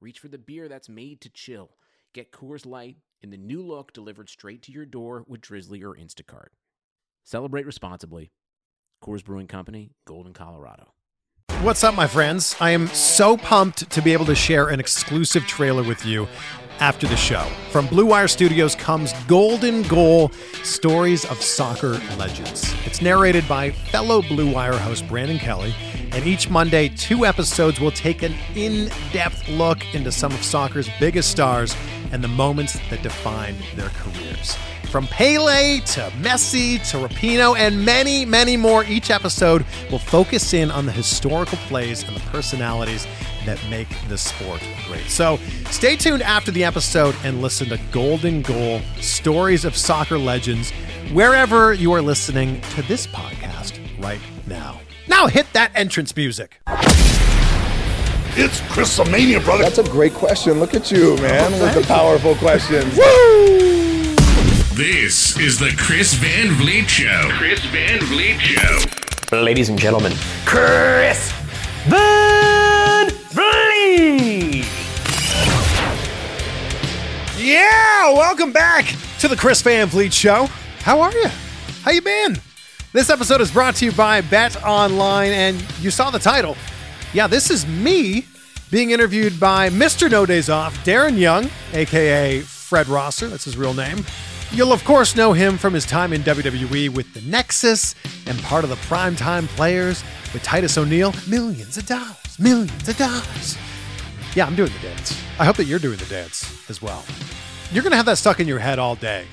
reach for the beer that's made to chill. Get Coors Light in the new look delivered straight to your door with Drizly or Instacart. Celebrate responsibly. Coors Brewing Company, Golden, Colorado. What's up, my friends? I am so pumped to be able to share an exclusive trailer with you after the show. From Blue Wire Studios comes Golden Goal Stories of Soccer Legends. It's narrated by fellow Blue Wire host Brandon Kelly, and each Monday, two episodes will take an in depth look into some of soccer's biggest stars and the moments that defined their careers. From Pele to Messi to Rapinoe and many, many more, each episode will focus in on the historical plays and the personalities that make the sport great. So stay tuned after the episode and listen to Golden Goal Stories of Soccer Legends wherever you are listening to this podcast right now. Now hit that entrance music. It's Chrisomania, brother. That's a great question. Look at you, man, with the powerful questions. This is the Chris Van Vliet Show. Chris Van Vliet Show. Ladies and gentlemen, Chris Van Vliet. Yeah, welcome back to the Chris Van Vliet Show. How are you? How you been? This episode is brought to you by Bet Online, and you saw the title. Yeah, this is me being interviewed by Mr. No Days Off, Darren Young, aka Fred Rosser. That's his real name. You'll of course know him from his time in WWE with the Nexus and part of the primetime players with Titus O'Neil. Millions of dollars, millions of dollars. Yeah, I'm doing the dance. I hope that you're doing the dance as well. You're going to have that stuck in your head all day.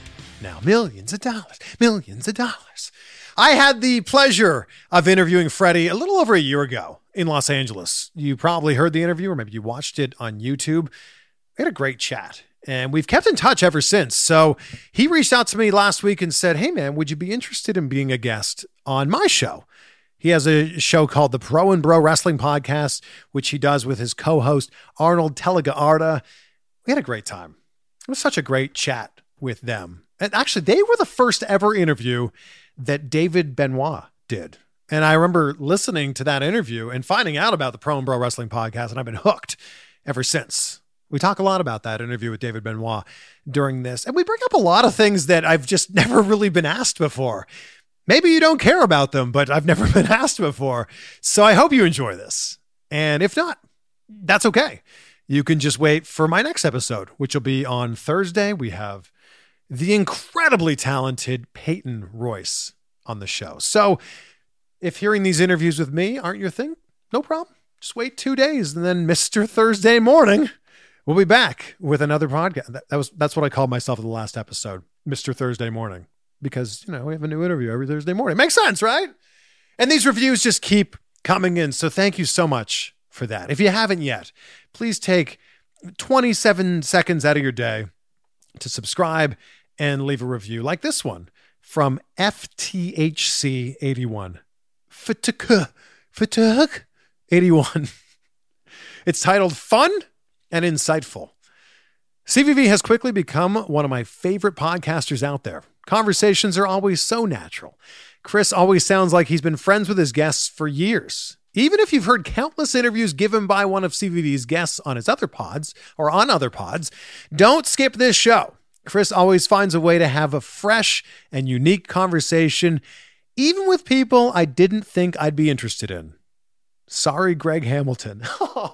Now, millions of dollars, millions of dollars. I had the pleasure of interviewing Freddie a little over a year ago in Los Angeles. You probably heard the interview, or maybe you watched it on YouTube. We had a great chat, and we've kept in touch ever since. So he reached out to me last week and said, Hey, man, would you be interested in being a guest on my show? He has a show called the Pro and Bro Wrestling Podcast, which he does with his co host, Arnold Telegaarda. We had a great time. It was such a great chat with them. And actually, they were the first ever interview that David Benoit did. And I remember listening to that interview and finding out about the Pro and Bro Wrestling Podcast, and I've been hooked ever since. We talk a lot about that interview with David Benoit during this, and we bring up a lot of things that I've just never really been asked before. Maybe you don't care about them, but I've never been asked before. So I hope you enjoy this. And if not, that's okay. You can just wait for my next episode, which will be on Thursday. We have the incredibly talented Peyton Royce on the show. So if hearing these interviews with me aren't your thing, no problem. Just wait two days and then Mr. Thursday morning, we'll be back with another podcast. That, that was that's what I called myself in the last episode, Mr. Thursday morning because you know we have a new interview every Thursday morning. Makes sense, right? And these reviews just keep coming in. So thank you so much for that. If you haven't yet, please take 27 seconds out of your day to subscribe and leave a review like this one from FTHC81. Fatuk, Fatuk 81. It's titled Fun and Insightful. CVV has quickly become one of my favorite podcasters out there. Conversations are always so natural. Chris always sounds like he's been friends with his guests for years. Even if you've heard countless interviews given by one of CVV's guests on his other pods or on other pods, don't skip this show. Chris always finds a way to have a fresh and unique conversation, even with people I didn't think I'd be interested in. Sorry, Greg Hamilton.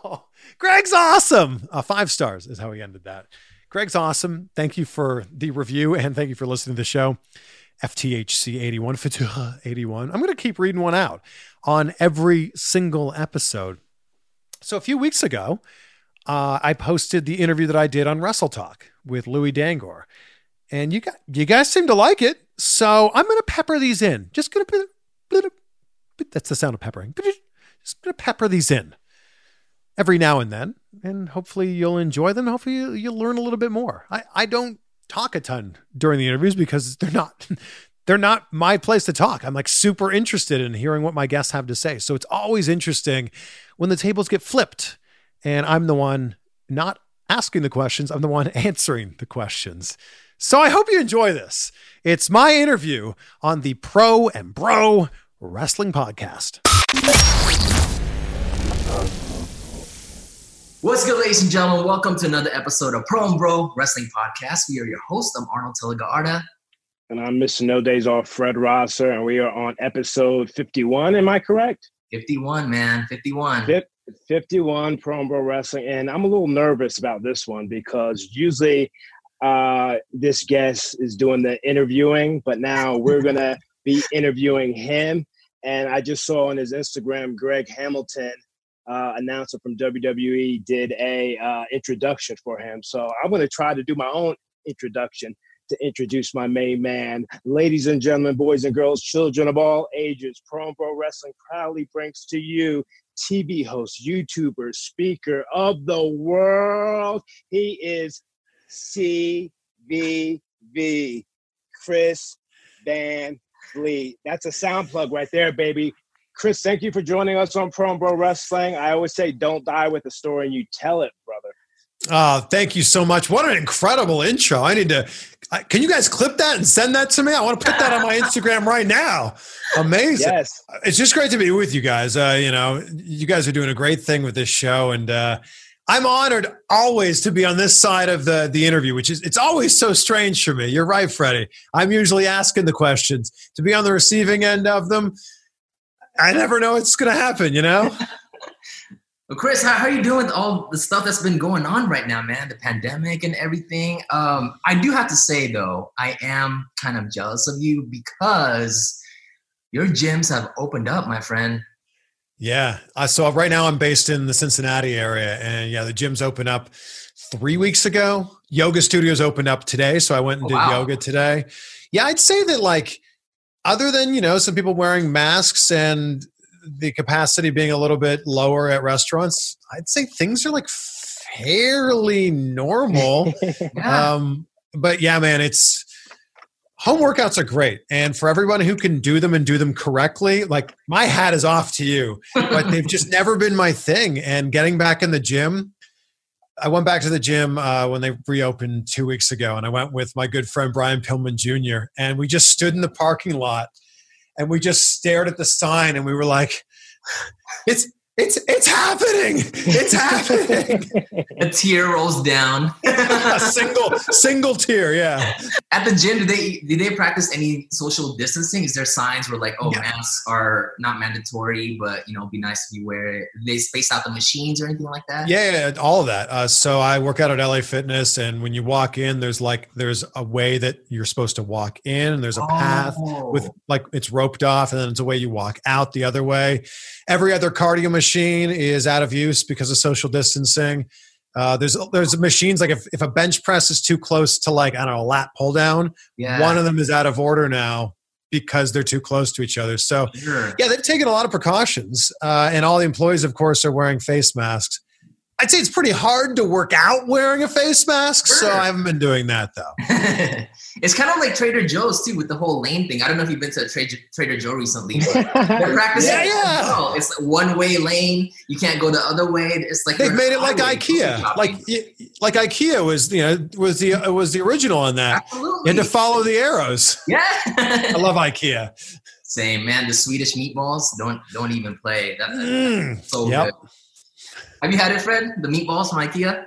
Greg's awesome. Uh, five stars is how he ended that. Greg's awesome. Thank you for the review and thank you for listening to the show. FTHC 81, Fatuha 81. I'm going to keep reading one out on every single episode. So a few weeks ago, uh, I posted the interview that I did on Wrestle Talk with Louis Dangoor. And you got, you guys seem to like it. So I'm going to pepper these in. Just going to, that's the sound of peppering. Just going to pepper these in. every now and then, and hopefully you'll enjoy them. Hopefully you- you'll learn a little bit more. I, I don't talk a ton during the interviews because they're not they're not my place to talk. I'm like super interested in hearing what my guests have to say. So it's always interesting when the tables get flipped and I'm the one not asking the questions, I'm the one answering the questions. So I hope you enjoy this. It's my interview on the Pro and Bro Wrestling Podcast. What's good, ladies and gentlemen? Welcome to another episode of Pro and Bro Wrestling Podcast. We are your host. I'm Arnold Telegaarda. And I'm Mr. No Days Off Fred Rosser, and we are on episode 51. Am I correct? 51, man. 51. Fif- 51 Pro and Bro Wrestling. And I'm a little nervous about this one because usually uh, this guest is doing the interviewing, but now we're going to be interviewing him. And I just saw on his Instagram, Greg Hamilton, uh, announcer from WWE, did a uh, introduction for him. So I'm going to try to do my own introduction to introduce my main man. Ladies and gentlemen, boys and girls, children of all ages, Pro Wrestling proudly brings to you TV host, YouTuber, speaker of the world. He is CVV, Chris Van Vliet. That's a sound plug right there, baby. Chris, thank you for joining us on Pro Bro Wrestling. I always say, don't die with a story, you tell it, brother. Oh, thank you so much. What an incredible intro. I need to, can you guys clip that and send that to me? I want to put that on my Instagram right now. Amazing. Yes. It's just great to be with you guys. Uh, you know, you guys are doing a great thing with this show. And, uh, I'm honored always to be on this side of the the interview, which is it's always so strange for me. You're right, Freddie. I'm usually asking the questions. To be on the receiving end of them, I never know what's going to happen. You know. Well, Chris, how, how are you doing with all the stuff that's been going on right now, man? The pandemic and everything. Um, I do have to say, though, I am kind of jealous of you because your gyms have opened up, my friend. Yeah. Uh, so right now I'm based in the Cincinnati area, and yeah, the gyms opened up three weeks ago. Yoga studios opened up today, so I went and Oh, did wow. yoga today. Yeah, I'd say that like, other than you know some people wearing masks and the capacity being a little bit lower at restaurants, I'd say things are like fairly normal. Yeah. Um, but yeah, man, it's home workouts are great. And for everyone who can do them and do them correctly, like my hat is off to you, but they've just never been my thing. And getting back in the gym, I went back to the gym uh, when they reopened two weeks ago, and I went with my good friend Brian Pillman Jr. And we just stood in the parking lot and we just stared at the sign and we were like, it's it's it's happening. It's happening. a tear rolls down. a single single tear, yeah. At the gym, do they do they practice any social distancing? Is there signs where like, oh, Yeah. masks are not mandatory, but you know, it'd be nice if you wear it? Do they space out the machines or anything like that? Yeah, yeah, all of that. Uh, so I work out at LA Fitness, and when you walk in, there's like there's a way that you're supposed to walk in, and there's a path Oh. with like it's roped off, and then it's a way you walk out the other way. Every other cardio machine is out of use because of social distancing. Uh, there's there's machines like if, if a bench press is too close to like I don't know a lat pull down, yeah. one of them is out of order now because they're too close to each other. So Sure. yeah, they've taken a lot of precautions, uh, and all the employees, of course, are wearing face masks. I'd say it's pretty hard to work out wearing a face mask, so I haven't been doing that though. it's kind of like Trader Joe's too with the whole lane thing. I don't know if you've been to a Trader, Trader Joe recently. But they're practicing. Yeah, yeah. It's one way lane. You can't go the other way. It's like They've made it like IKEA, like like IKEA was you know was the was the original on that. absolutely. You had to follow the arrows. yeah. I love IKEA. Same man. The Swedish meatballs don't don't even play. That, Mm, so yep. good. Have you had it, Fred? The meatballs from IKEA?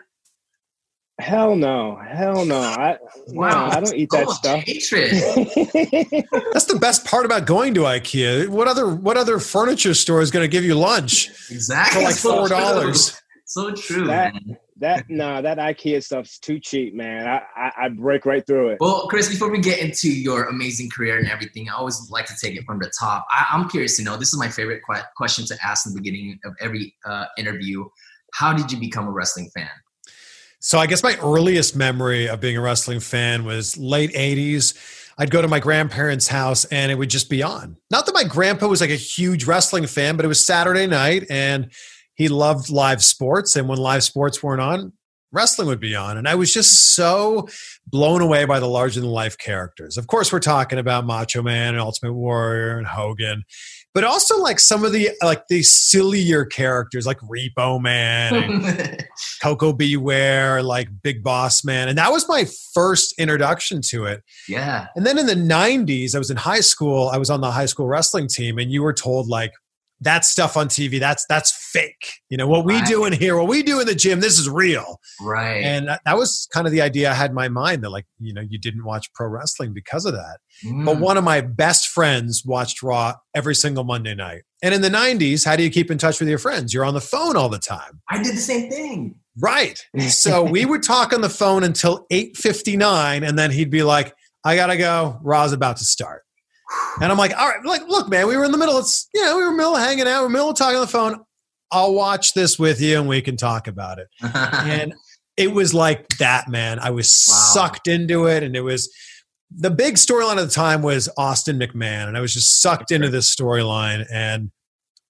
Hell no. Hell no. I, Wow. no, I don't eat that Oh, stuff. hatred. That's the best part about going to IKEA. What other what other furniture store is going to give you lunch Exactly. for like four dollars? So true, That- man. that no, that IKEA stuff's too cheap, man. I, I, I break right through it. Well, Chris, before we get into your amazing career and everything, I always like to take it from the top. I, I'm curious to know. This is my favorite que- question to ask in the beginning of every uh, interview. How did you become a wrestling fan? So I guess my earliest memory of being a wrestling fan was late 80s. I'd go to my grandparents' house and it would just be on. Not that my grandpa was like a huge wrestling fan, but it was Saturday night and he loved live sports. And when live sports weren't on, wrestling would be on. And I was just so blown away by the larger than life characters. Of course, we're talking about Macho Man and Ultimate Warrior and Hogan, but also like some of the like the sillier characters like Repo Man and Koko B. Ware, like Big Boss Man. And that was my first introduction to it. yeah. And then in the 90s, I was in high school. I was on the high school wrestling team, and you were told, like, that stuff on TV, that's that's fake. You know, what we Right. do in here, what we do in the gym, this is real. Right. And that, that was kind of the idea I had in my mind that, like, you know, you didn't watch pro wrestling because of that. But Mm. one of my best friends watched Raw every single Monday night. And in the 90s, how do you keep in touch with your friends? You're on the phone all the time. I did the same thing. Right. So we would talk on the phone until 8:59 and then he'd be like, "I got to go. Raw's about to start." And I'm like, "All right, like look, man, we were in the middle. It's, you know, we were in the middle of hanging out, we were middle of talking on the phone. I'll watch this with you and we can talk about it." And it was like that, man. I was Wow. sucked into it and it was the big storyline at the time was Austin McMahon and I was just sucked into this storyline and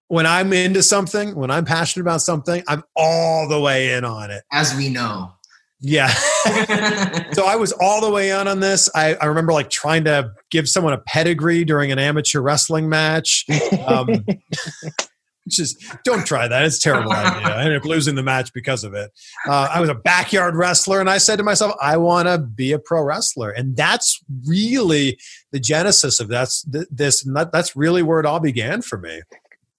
when I'm into something, when I'm passionate about something, I'm all the way in on it. As we know. Yeah. so I was all the way on on this. I, I remember like trying to give someone a pedigree during an amateur wrestling match. Um, just don't try that. It's a terrible idea. I ended up losing the match because of it. Uh, I was a backyard wrestler, and I said to myself, I want to be a pro wrestler, and that's really the genesis of that's th- this. That, that's really where it all began for me.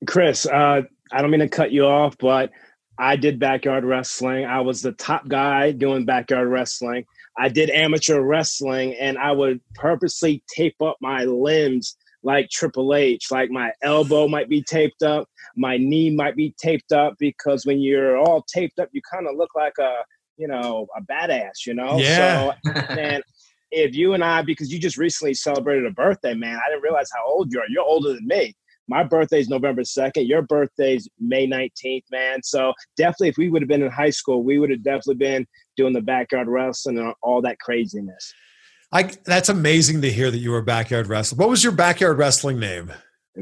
Chris, uh, I don't mean to cut you off, but I did backyard wrestling. I was the top guy doing backyard wrestling. I did amateur wrestling, and I would purposely tape up my limbs like Triple H. Like my elbow might be taped up, my knee might be taped up because when you're all taped up, you kind of look like a you know a badass. You know, Yeah. So, man, if you and I, because you just recently celebrated a birthday, man, I didn't realize how old you are. You're older than me. My birthday's November 2nd. Your birthday's May 19th, man. So definitely, if we would have been in high school, we would have definitely been doing the backyard wrestling and all that craziness. I, that's amazing to hear that you were a backyard wrestler. What was your backyard wrestling name?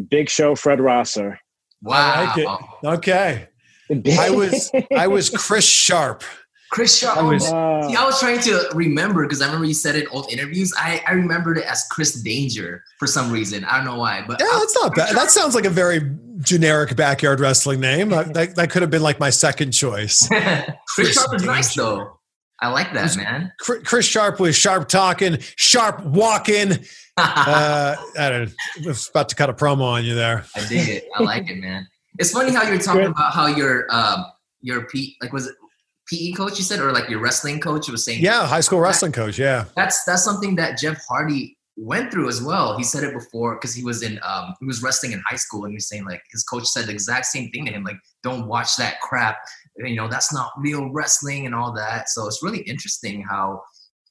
Big Show Fred Rosser. Wow. like it. Okay. I was I was Chris Sharp. Chris Sharp. I was- See, I was trying to remember because I remember you said it in old interviews. I, I remembered it as Chris Danger for some reason. I don't know why, but Yeah, that's not bad. That sounds like a very generic backyard wrestling name. That, that could have been like my second choice. Chris Chris Sharp is nice though. I like that, man. Chris Sharp was sharp talking, sharp walking. Uh, I don't know. I was about to cut a promo on you there. I dig it. I like it, man. It's funny how you're talking about how your um your P like was it PE coach you said or like your wrestling coach was saying Yeah, high school wrestling coach. Yeah. that's that's something that Jeff Hardy went through as well. He said it before because he was in um he was wrestling in high school and he was saying like his coach said the exact same thing to him like don't watch that crap you know that's not real wrestling and all that. So it's really interesting how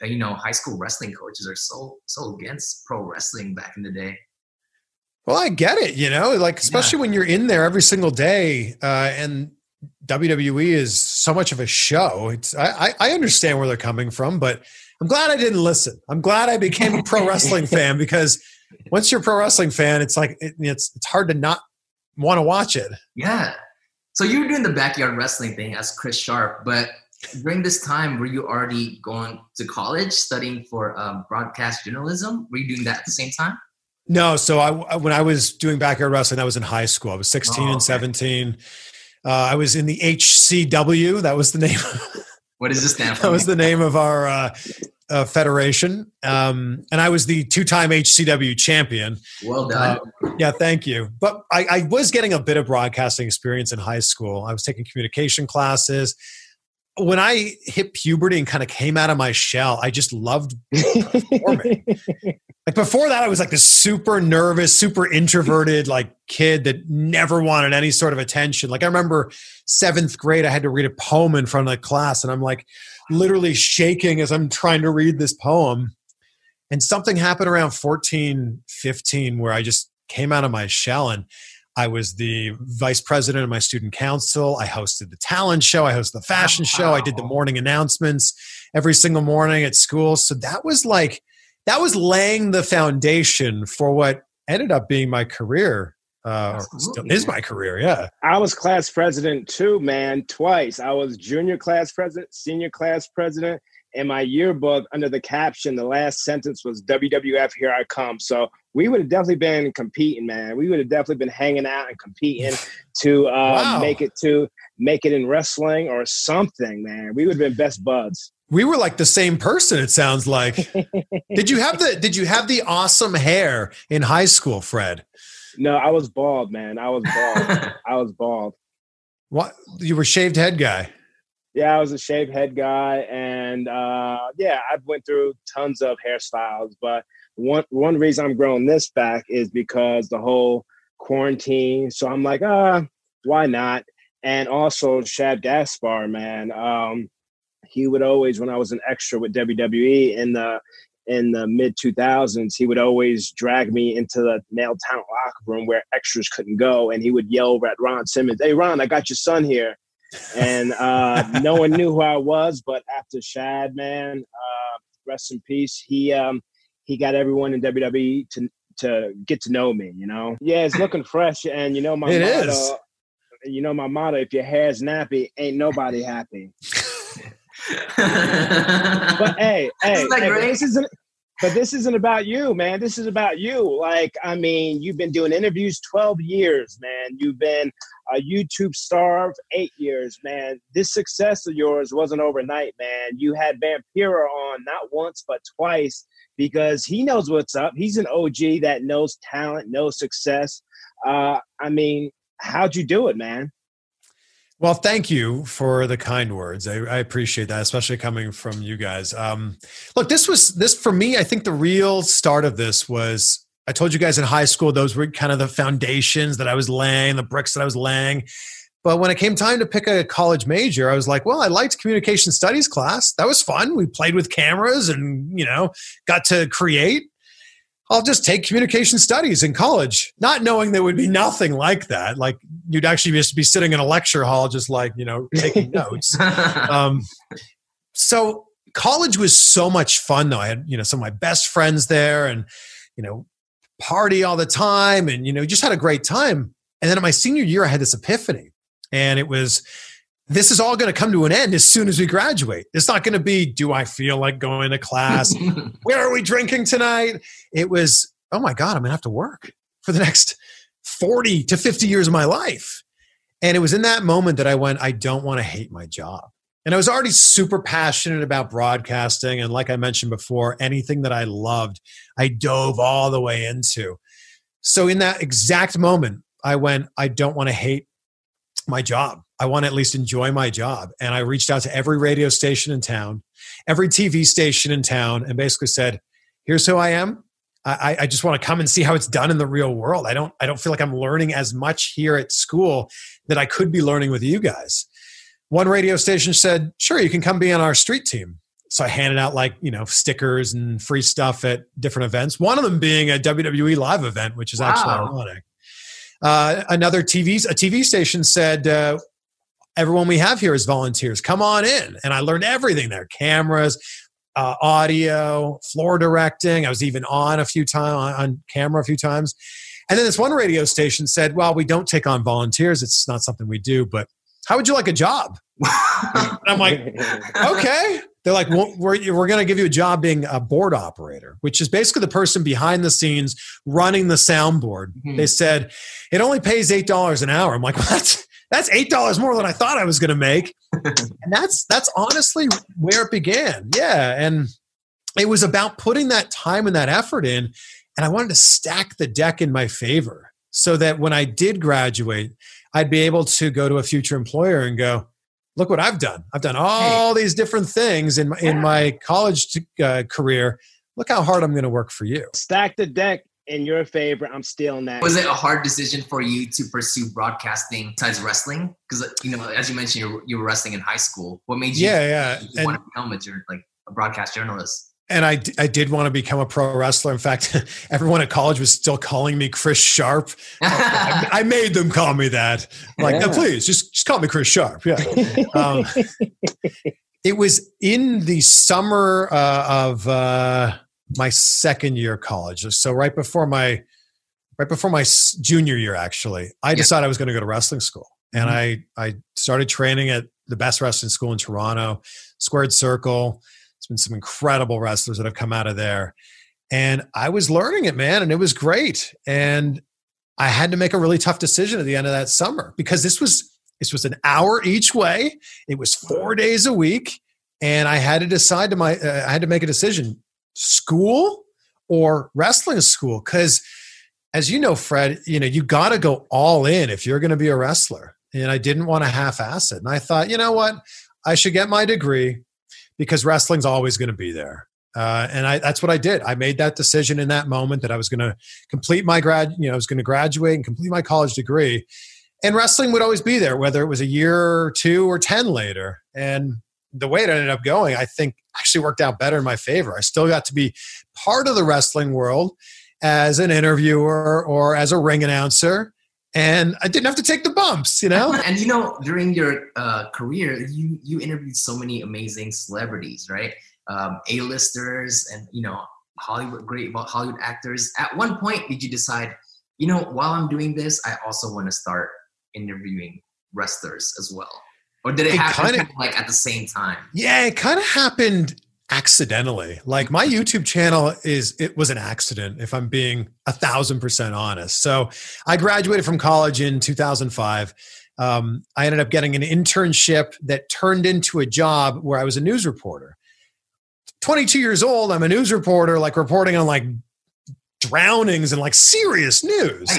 uh, you know high school wrestling coaches are so so against pro wrestling back in the day. Well, I get it. You know, like especially when you're in there every single day, uh, and WWE is so much of a show. It's I, I understand where they're coming from, but I'm glad I didn't listen. I'm glad I became a pro wrestling fan because once you're a pro wrestling fan, it's like it, it's it's hard to not want to watch it. Yeah. So you were doing the backyard wrestling thing as Chris Sharp, but during this time, were you already going to college studying for um, broadcast journalism? Were you doing that at the same time? No, so I when I was doing backyard wrestling, I was in high school. I was 16 Oh, and 17. Uh, I was in the HCW. That was the name. What does this stand for? that was the name of our uh, uh, federation, um, and I was the two-time HCW champion. well done. Yeah, thank you. But I, I was getting a bit of broadcasting experience in high school. I was taking communication classes. When I hit puberty and kind of came out of my shell, I just loved performing. like before that, I was like this super nervous, super introverted like kid that never wanted any sort of attention. Like I remember seventh grade, I had to read a poem in front of the class, and I'm like literally shaking as I'm trying to read this poem. And something happened around 14, 15 where I just came out of my shell and I was the vice president of my student council. I hosted the talent show. I hosted the fashion show. I did the morning announcements every single morning at school. So that was like, that was laying the foundation for what ended up being my career Uh, still is my career. Yeah. I was class president too, man, twice. I was junior class president, senior class president, and my yearbook under the caption, the last sentence was WWF, here I come. So we would have definitely been competing, man. We would have definitely been hanging out and competing to uh, Wow. make it to make it in wrestling or something, man. We would have been best buds. We were like the same person. It sounds like. did you have the Did you have the awesome hair in high school, Fred? No, I was bald, man. I was bald. I was bald. What you were shaved head guy? Yeah, I was a shaved head guy, and uh, yeah, I've went through tons of hairstyles. But one one reason I'm growing this back is because the whole quarantine. So I'm like, ah, why not? And also Shad Gaspard, man. Um, he would always, when I was an extra with WWE in the in the mid 2000s, he would always drag me into the male talent locker room where extras couldn't go, and he would yell at Ron Simmons, "Hey, Ron, I got your son here." And uh, no one knew who I was. But after Shad, man, uh, rest in peace, he um, he got everyone in WWE to to get to know me. You know, yeah, it's looking fresh, and you know my It motto. is. You know my motto: if your hair's nappy, ain't nobody happy. But hey, hey, Isn't that hey, but this isn't. But this isn't about you, man. This is about you. Like, I mean, you've been doing interviews 12 years, man. You've been a YouTube star eight years, man. This success of yours wasn't overnight, man. You had Vampiro on not once, but twice because he knows what's up. He's an OG that knows talent, knows success. Uh, I mean, how'd you do it, man? Well, thank you for the kind words. I, I appreciate that, especially coming from you guys. Um, look, this was this for me. I think the real start of this was I told you guys in high school; those were kind of the foundations that I was laying, the bricks that I was laying. But when it came time to pick a college major, I was like, well, I liked communication studies class. That was fun. We played with cameras and, you know, got to create. I'll just take communication studies in college, not knowing there would be nothing like that. Like you'd actually just be sitting in a lecture hall, just like, you know, taking notes. Um, so college was so much fun though. I had, you know, some of my best friends there and, you know, party all the time and, you know, just had a great time. And then in my senior year, I had this epiphany and it was, this is all going to come to an end as soon as we graduate. It's not going to be, do I feel like going to class? Where are we drinking tonight? It was, oh my God, I'm going to have to work for the next 40 to 50 years of my life. And it was in that moment that I went, I don't want to hate my job. And I was already super passionate about broadcasting. And like I mentioned before, anything that I loved, I dove all the way into. So in that exact moment, I went, I don't want to hate my job. I want to at least enjoy my job. And I reached out to every radio station in town, every TV station in town, and basically said, here's who I am. I, I just want to come and see how it's done in the real world. I don't I don't feel like I'm learning as much here at school that I could be learning with you guys. One radio station said, sure, you can come be on our street team. So I handed out like, you know, stickers and free stuff at different events. One of them being a WWE live event, which is actually ironic. Uh, another TV, a TV station said, uh, everyone we have here is volunteers. Come on in. And I learned everything there cameras, uh, audio, floor directing. I was even on a few times on, on camera a few times. And then this one radio station said, well, we don't take on volunteers. It's not something we do, but how would you like a job? And I'm like, okay. They're like, well, we're, we're going to give you a job being a board operator, which is basically the person behind the scenes running the soundboard. Mhm. They said, it only pays $8 an hour. I'm like, what? That's $8 more than I thought I was going to make. and that's, that's honestly where it began. Yeah. And it was about putting that time and that effort in. And I wanted to stack the deck in my favor so that when I did graduate, I'd be able to go to a future employer and go, look what I've done. I've done all these different things in my, in my college uh, career. Look how hard I'm going to work for you. Stack the deck in your favor. I'm stealing that. Was it a hard decision for you to pursue broadcasting besides wrestling? Because you know, as you mentioned, you were, you were wrestling in high school. What made you, Yeah, yeah. you And- want to become a jour- like a broadcast journalist? And I, I did want to become a pro wrestler. In fact, everyone at college was still calling me Chris Sharp. I, I made them call me that. Like, no, please, just just call me Chris Sharp. Yeah. Um, it was in the summer uh, of uh, my second year of college. So right before my right before my junior year, actually, I Yeah. decided I was going to go to wrestling school, and Mhm. I I started training at the best wrestling school in Toronto, Squared Circle. It's been some incredible wrestlers that have come out of there, and I was learning it, man, and it was great. And I had to make a really tough decision at the end of that summer because this was this was an hour each way. It was four days a week, and I had to decide to my uh, I had to make a decision: school or wrestling school. Because, as you know, Fred, you know you got to go all in if you're going to be a wrestler. And I didn't want to half-ass it. And I thought, you know what, I should get my degree because wrestling's always going to be there. Uh, and I, that's what I did. I made that decision in that moment that I was going to complete my grad, you know, I was going to graduate and complete my college degree. And wrestling would always be there, whether it was a year or two or 10 later. And the way it ended up going, I think actually worked out better in my favor. I still got to be part of the wrestling world as an interviewer or as a ring announcer. And I didn't have to take the bumps, you know? And you know, during your uh, career, you you interviewed so many amazing celebrities, right? Um, A-listers and you know Hollywood great Hollywood actors. At one point, did you decide, you know, while I'm doing this, I also want to start interviewing wrestlers as well, or did it, It happen kinda- kind of like at the same time? Yeah, it kind of happened accidentally. Like my YouTube channel is it was an accident, if I'm being a thousand percent honest. So I graduated from college in 2005. Um, I ended up getting an internship that turned into a job where I was a news reporter. 22 years old, I'm a news reporter, like reporting on like drownings and like serious news.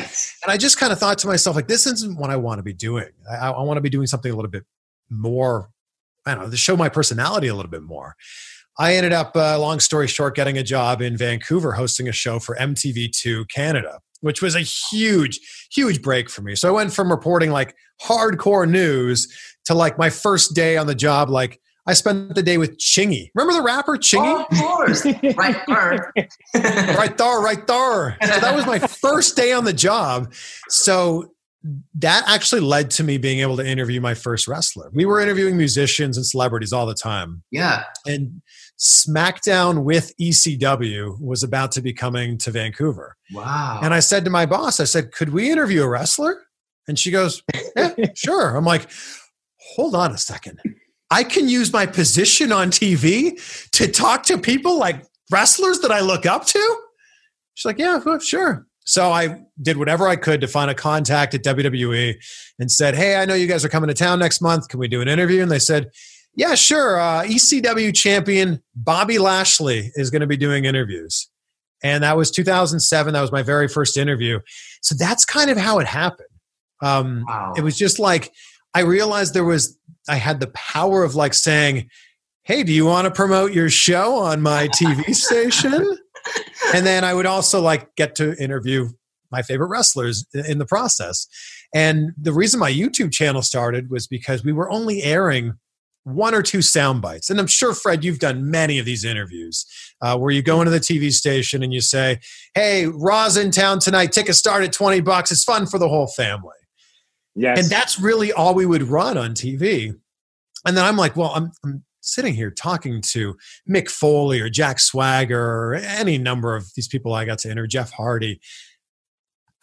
And I just kind of thought to myself, like, this isn't what I want to be doing. I, I want to be doing something a little bit more, I don't know, to show my personality a little bit more. I ended up, uh, long story short, getting a job in Vancouver hosting a show for MTV2 Canada, which was a huge, huge break for me. So I went from reporting like hardcore news to like my first day on the job, like I spent the day with Chingy. Remember the rapper Chingy? Oh, of course, right there. right there, right there. So that was my first day on the job. So that actually led to me being able to interview my first wrestler. We were interviewing musicians and celebrities all the time. Yeah. And SmackDown with ECW was about to be coming to Vancouver. Wow. And I said to my boss, I said, could we interview a wrestler? And she goes, yeah, sure. I'm like, hold on a second. I can use my position on TV to talk to people like wrestlers that I look up to? She's like, yeah, well, sure. So I did whatever I could to find a contact at WWE and said, hey, I know you guys are coming to town next month. Can we do an interview? And they said, yeah, sure. Uh, ECW champion Bobby Lashley is going to be doing interviews. And that was 2007. That was my very first interview. So that's kind of how it happened. Um, Wow. It was just like, I realized there was, I had the power of like saying, Hey, do you want to promote your show on my TV station? And then I would also like get to interview my favorite wrestlers in the process. And the reason my YouTube channel started was because we were only airing one or two sound bites. And I'm sure, Fred, you've done many of these interviews uh, where you go into the TV station and you say, Hey, Raw's in town tonight. Tickets start at 20 bucks. It's fun for the whole family. Yes. And that's really all we would run on TV. And then I'm like, well, I'm, I'm sitting here talking to Mick Foley or Jack Swagger or any number of these people I got to interview, Jeff Hardy.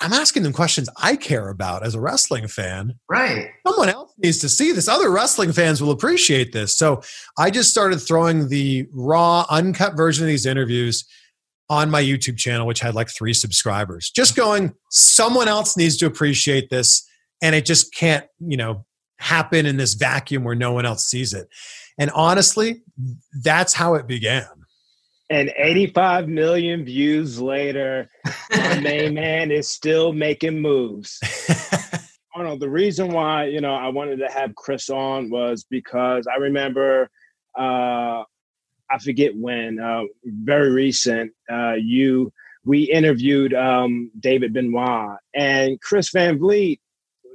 I'm asking them questions I care about as a wrestling fan. right. Someone else needs to see this. Other wrestling fans will appreciate this. So I just started throwing the raw, uncut version of these interviews on my YouTube channel, which had like three subscribers. Just going, someone else needs to appreciate this. And it just can't, you know, happen in this vacuum where no one else sees it. And honestly, that's how it began. And 85 million views later, our main man is still making moves. Arnold, the reason why you know I wanted to have Chris on was because I remember uh, I forget when, uh, very recent, uh, you we interviewed um, David Benoit and Chris Van Vliet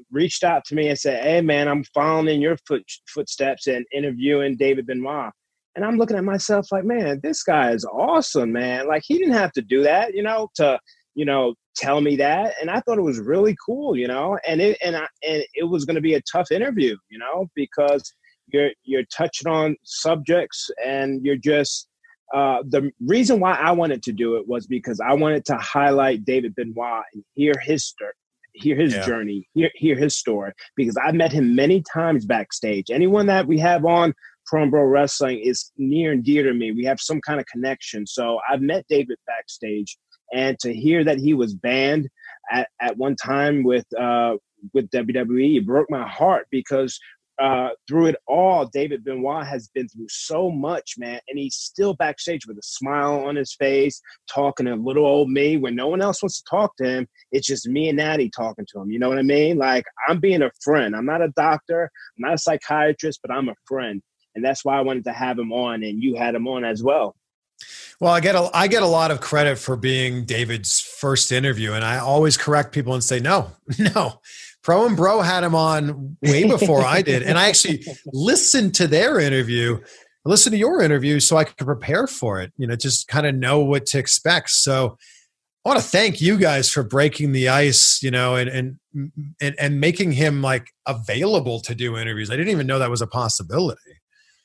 reached out to me and said, "Hey man, I'm following in your foot, footsteps and interviewing David Benoit." And I'm looking at myself like, man, this guy is awesome, man. Like he didn't have to do that, you know, to you know tell me that. And I thought it was really cool, you know. And it and I and it was going to be a tough interview, you know, because you're you're touching on subjects and you're just uh, the reason why I wanted to do it was because I wanted to highlight David Benoit and hear his story, hear his Yeah. journey, hear hear his story. Because I've met him many times backstage. Anyone that we have on Pro Wrestling is near and dear to me. We have some kind of connection. So I've met David backstage, and to hear that he was banned at, at one time with uh, with WWE, it broke my heart because uh, through it all, David Benoit has been through so much, man, and he's still backstage with a smile on his face, talking to little old me when no one else wants to talk to him. It's just me and Natty talking to him. You know what I mean? Like I'm being a friend. I'm not a doctor. I'm not a psychiatrist, but I'm a friend, and that's why I wanted to have him on, and you had him on as well. Well, I get a I get a lot of credit for being David's first interview, and I always correct people and say no, no. Pro and Bro had him on way before I did, and I actually listened to their interview, listened to your interview, so I could prepare for it. You know, just kind of know what to expect. So, I want to thank you guys for breaking the ice. You know, and and and, and making him like available to do interviews. I didn't even know that was a possibility.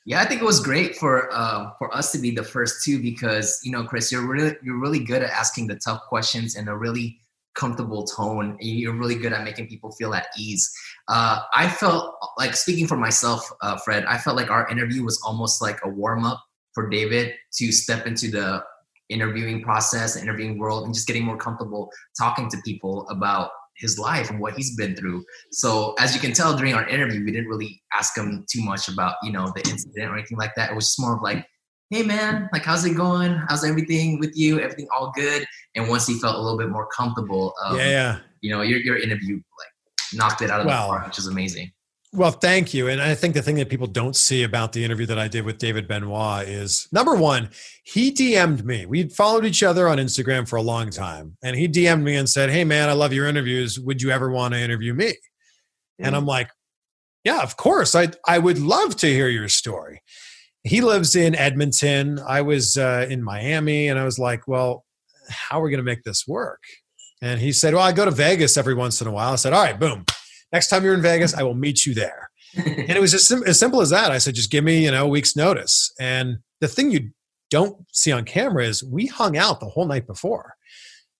Yeah, I think it was great for uh, for us to be the first two because you know, Chris, you're really you're really good at asking the tough questions in a really comfortable tone. and You're really good at making people feel at ease. Uh, I felt like speaking for myself, uh, Fred. I felt like our interview was almost like a warm up for David to step into the interviewing process, the interviewing world, and just getting more comfortable talking to people about his life and what he's been through. So as you can tell during our interview, we didn't really ask him too much about, you know, the incident or anything like that. It was just more of like, hey man, like how's it going? How's everything with you? Everything all good? And once he felt a little bit more comfortable, um, yeah, yeah. you know, your your interview like knocked it out of the park, which is amazing. Well, thank you. And I think the thing that people don't see about the interview that I did with David Benoit is number one, he DM'd me. We'd followed each other on Instagram for a long time. And he DM'd me and said, Hey, man, I love your interviews. Would you ever want to interview me? And I'm like, Yeah, of course. I, I would love to hear your story. He lives in Edmonton. I was uh, in Miami. And I was like, Well, how are we going to make this work? And he said, Well, I go to Vegas every once in a while. I said, All right, boom. Next time you're in Vegas, I will meet you there. and it was just sim- as simple as that. I said, just give me, you know, a week's notice. And the thing you don't see on camera is we hung out the whole night before.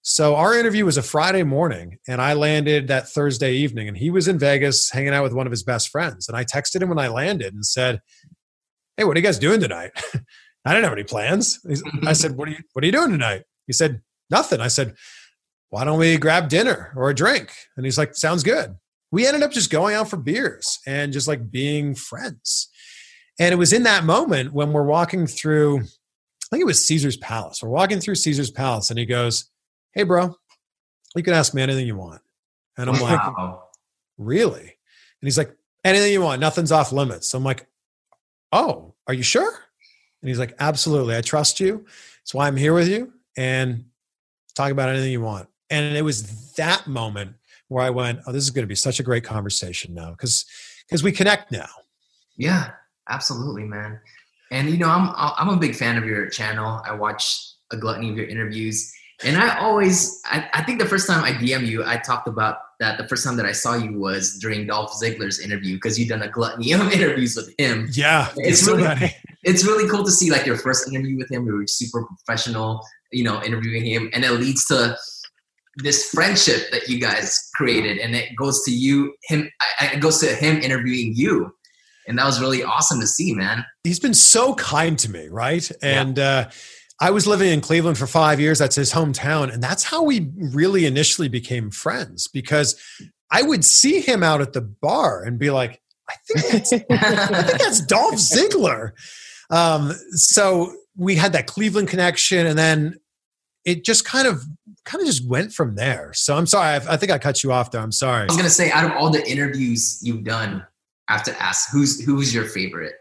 So our interview was a Friday morning, and I landed that Thursday evening, and he was in Vegas hanging out with one of his best friends. And I texted him when I landed and said, "Hey, what are you guys doing tonight?" I didn't have any plans. I said, "What are you What are you doing tonight?" He said, "Nothing." I said, "Why don't we grab dinner or a drink?" And he's like, "Sounds good." We ended up just going out for beers and just like being friends. And it was in that moment when we're walking through, I think it was Caesar's Palace. We're walking through Caesar's Palace, and he goes, Hey, bro, you can ask me anything you want. And I'm like, Wow. Really? And he's like, Anything you want, nothing's off limits. So I'm like, Oh, are you sure? And he's like, Absolutely. I trust you. That's why I'm here with you. And talk about anything you want. And it was that moment where I went, Oh, this is going to be such a great conversation now because because we connect now. Yeah, absolutely, man. And you know, I'm I'm a big fan of your channel. I watch a gluttony of your interviews, and I always, I, I think the first time I DM you, I talked about that. The first time that I saw you was during Dolph Ziggler's interview because you've done a gluttony of interviews with him. Yeah, It's really-. It's really cool to see like your first interview with him. You were super professional, you know, interviewing him, and it leads to this friendship that you guys created, and it goes to you, him, it goes to him interviewing you, and that was really awesome to see, man. he's been so kind to me, right? And uh, I was living in Cleveland for five years. That's his hometown, and that's how we really initially became friends. Because I would see him out at the bar and be like, "I think that's, I think that's Dolph Ziggler." Um, so we had that Cleveland connection, and then it just kind of kind of just went from there. So I'm sorry. I, I think I cut you off there. I'm sorry. I was gonna say, out of all the interviews you've done, I have to ask who's who's your favorite.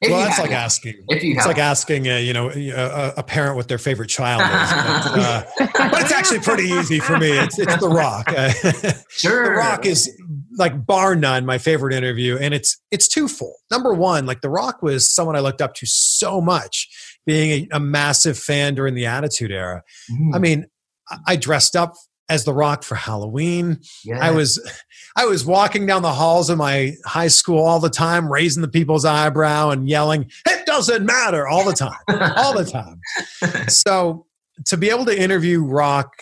If well, that's like one. asking. If you It's have like asking, uh, you know, a, a parent what their favorite child is. But, uh, but it's actually pretty easy for me. It's, it's The Rock. sure. the. Rock is like bar none my favorite interview, and it's it's twofold. Number one, like The Rock was someone I looked up to so much, being a, a massive fan during the Attitude Era. Mhm. I mean, I- dressed up as The Rock for Halloween. Yeah. I was I was walking down the halls of my high school all the time, raising the people's eyebrow and yelling, "It doesn't matter!" all the time, all the time. So to be able to interview Rock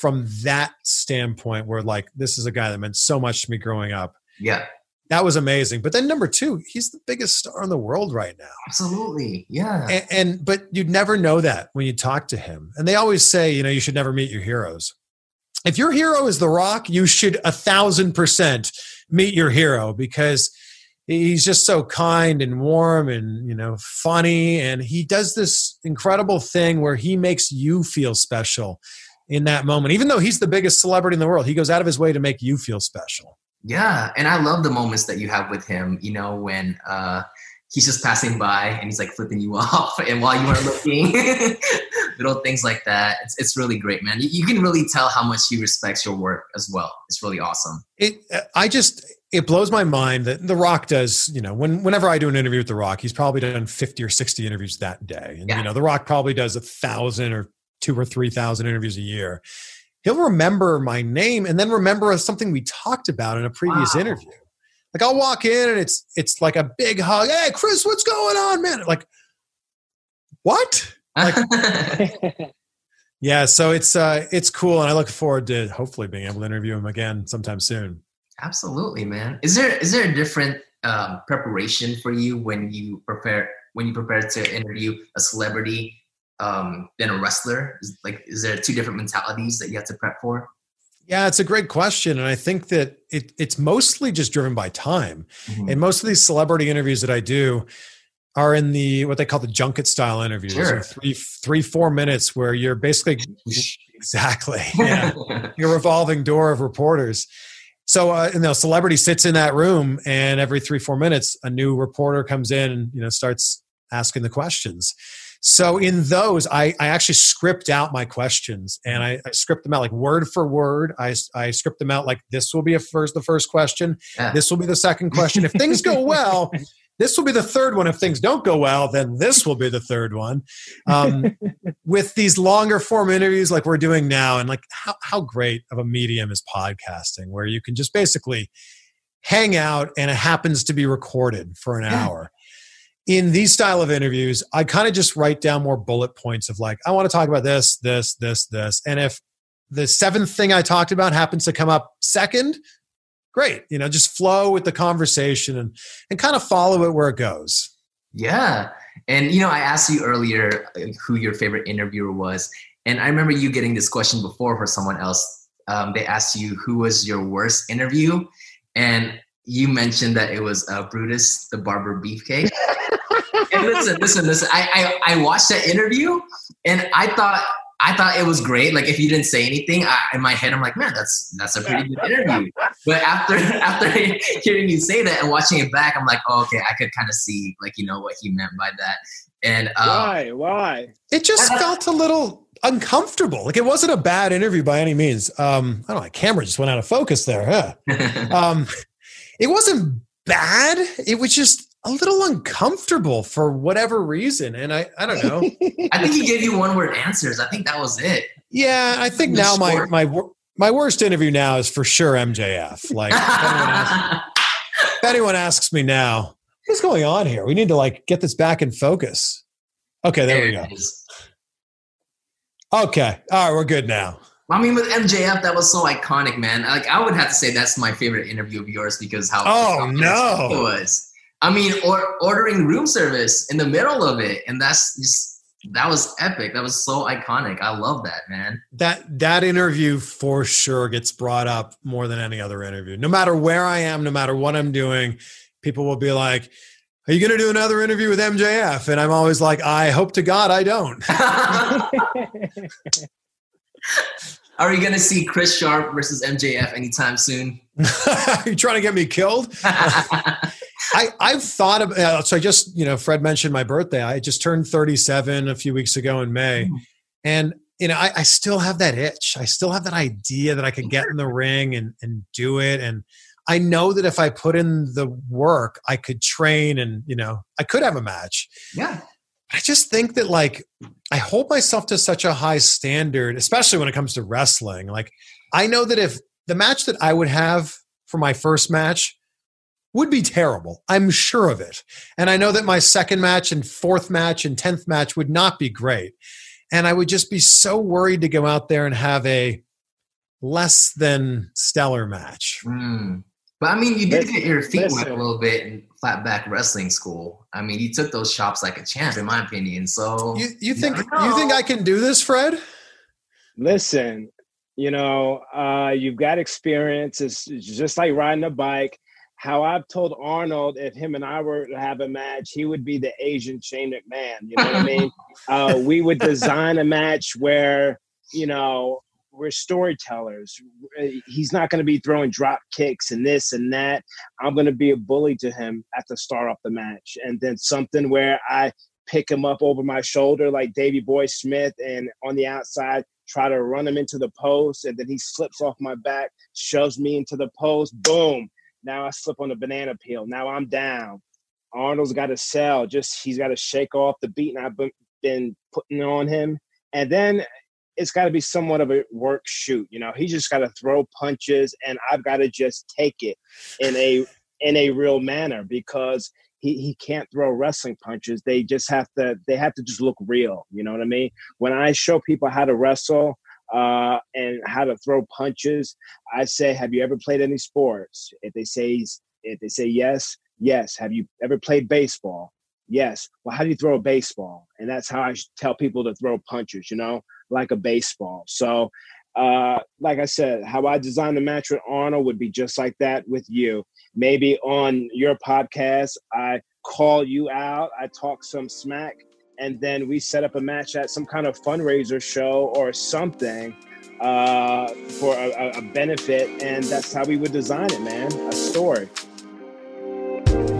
from that standpoint, where like this is a guy that meant so much to me growing up, yeah. That was amazing. But then number two, he's the biggest star in the world right now. Absolutely. Yeah. And, and but you'd never know that when you talk to him. And they always say, you know, you should never meet your heroes. If your hero is The Rock, you should a thousand percent meet your hero because he's just so kind and warm and you know funny and he does this incredible thing where he makes you feel special in that moment even though he's the biggest celebrity in the world he goes out of his way to make you feel special Yeah, and I love the moments that you have with him. You know, when uh, he's just passing by and he's like flipping you off, and while you are looking, little things like that. It's it's really great, man. You, you can really tell how much he respects your work as well. It's really awesome. it i just it blows my mind that the rock does you know when whenever i do an interview with the rock he's probably done 50 or 60 interviews that day and Yeah. you know the rock probably does a thousand or two or three thousand interviews a year he'll remember my name and then remember something we talked about in a previous Wow. interview. Like i'll walk in and it's it's like a big hug. Hey chris what's going on man? Like what? Yeah so it's uh it's cool and i look forward to hopefully being able to interview him again sometime soon. Absolutely, man. Is there is there a different um, preparation for you when you prepare when you prepare to interview a celebrity um, than a wrestler? Is, like, is there two different mentalities that you have to prep for? Yeah, it's a great question. And I think that it, it's mostly just driven by time. Mhm. And most of these celebrity interviews that I do are in the what they call the junket style interviews, Sure. three, three, four minutes where you're basically exactly yeah, your revolving door of reporters. So, uh, you know, celebrity sits in that room, and every three, four minutes, a new reporter comes in and you know starts asking the questions. So, in those, I, I actually script out my questions, and I, I script them out like word for word. I, I script them out like this will be a first, the first question. This will be the second question. If things go well, this will be the third one. If things don't go well, then this will be the third one. Um, with these longer form interviews like we're doing now, and like how, how great of a medium is podcasting, where you can just basically hang out and it happens to be recorded for an Yeah. hour. In these style of interviews, I kind of just write down more bullet points of like, I want to talk about this, this, this, this. And if the seventh thing I talked about happens to come up second, great. You know, just flow with the conversation and and kind of follow it where it goes. Yeah. And you know, I asked you earlier who your favorite interviewer was, and I remember you getting this question before for someone else. Um, they asked you who was your worst interview, and you mentioned that it was uh, Brutus the Barber Beefcake. and listen, listen, listen. I, I I watched that interview, and I thought I thought it was great. Like if you didn't say anything, I, in my head, I'm like, man, that's that's a pretty good interview. But after after hearing you say that and watching it back, I'm like, oh, okay, I could kind of see like you know what he meant by that. And uh, Why? Why? It just felt a little uncomfortable. Like it wasn't a bad interview by any means. Um, I don't know, my camera just went out of focus there. Huh? Um, it wasn't bad. It was just a little uncomfortable for whatever reason. And I, I don't know. I think he gave you one word answers. I think that was it. Yeah, I think now my sport. my wor- my worst interview now is for sure MJF. Like if anyone, asks, if anyone asks me now, what's going on here? We need to like get this back in focus. Okay, there we go. it is. Okay, all right, we're good now. I mean, with MJF, that was so iconic, man. Like, I would have to say that's my favorite interview of yours because how Oh, how no. it was. I mean, or ordering room service in the middle of it, and that's just that was epic. That was so iconic. I love that, man. That that interview for sure gets brought up more than any other interview. No matter where I am, no matter what I'm doing, people will be like, "Are you going to do another interview with MJF?" And I'm always like, "I hope to God I don't." Are we gonna see Chris Sharp versus MJF anytime soon? Are you trying to get me killed? I, I've thought of uh, so I just you know Fred mentioned my birthday. I just turned 37 a few weeks ago in May, and you know I, I still have that itch. I still have that idea that I could get in the ring and and do it. And I know that if I put in the work, I could train and you know I could have a match. yeah. I just think that like I hold myself to such a high standard, especially when it comes to wrestling. Like I know that if the match that I would have for my first match would be terrible, I'm sure of it. And I know that my second match and fourth match and 10th match would not be great. And I would just be so worried to go out there and have a less than stellar match. Mm. But I mean, you did get your feet wet a little bit in flat back wrestling school. I mean, you took those chops like a champ, in my opinion. So You, you think never you think. I can do this, Fred? Listen, you know, uh, you've got experience. It's, it's just like riding a bike. How I've told Arnold, if him and I were to have a match, he would be the Asian Shane McMahon. You know what I mean? Uh, we would design a match where, you know, we're storytellers. He's not going to be throwing drop kicks and this and that. I'm going to be a bully to him at the start of the match. And then something where I pick him up over my shoulder like Davy Boy Smith and on the outside try to run him into the post and then he slips off my back, shoves me into the post, boom. Now I slip on the banana peel. Now I'm down. Arnold's got to sell. Just he's got to shake off the beating I've been, been putting on him. And then it's got to be somewhat of a work shoot. You know, he just got to throw punches and I've got to just take it in a in a real manner because he, he can't throw wrestling punches. They just have to they have to just look real. You know what I mean? When I show people how to wrestle uh, and how to throw punches, I say, "Have you ever played any sports?" If they say if they say yes, yes. Have you ever played baseball? Yes. Well, how do you throw a baseball? And that's how I tell people to throw punches. You know, like a baseball. So. Uh, like I said, how I designed the match with Arnold would be just like that with you maybe on your podcast i call you out i talk some smack and then we set up a match at some kind of fundraiser show or something uh, for a, a- benefit and that's how we would design it man a story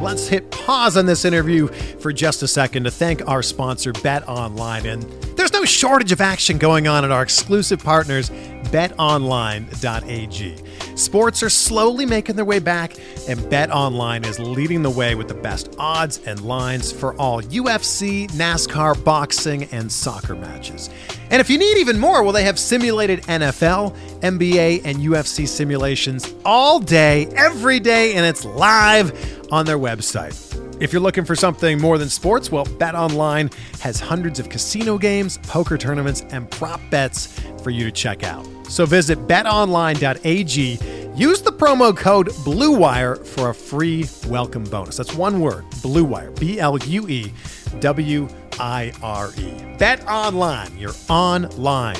Let's hit pause on this interview for just a second to thank our sponsor, Bet Online. And there's no shortage of action going on at our exclusive partners, betonline.ag. Sports are slowly making their way back, and BetOnline is leading the way with the best odds and lines for all UFC, NASCAR, boxing, and soccer matches. And if you need even more, well, they have simulated NFL, NBA, and UFC simulations all day, every day, and it's live on their website. If you're looking for something more than sports, well, Bet Online has hundreds of casino games, poker tournaments, and prop bets for you to check out. So visit betonline.ag, use the promo code BLUEWIRE for a free welcome bonus. That's one word, BLUEWIRE, B L U E W I R E. Bet Online, your online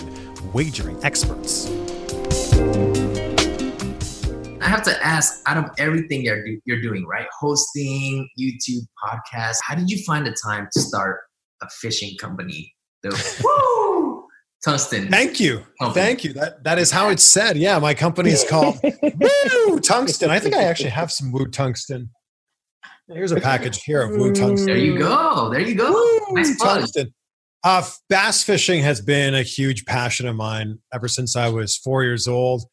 wagering experts. I have to ask, out of everything you're you're doing, right? Hosting, YouTube, podcast. How did you find the time to start a fishing company? The woo, tungsten. Thank you. Company. Thank you. That that is how it's said. Yeah, my company is called Woo Tungsten. I think I actually have some Woo Tungsten. Here's a package here of Woo Tungsten. There you go. There you go. Woo Nice. Tungsten. Uh, bass fishing has been a huge passion of mine ever since I was four years old.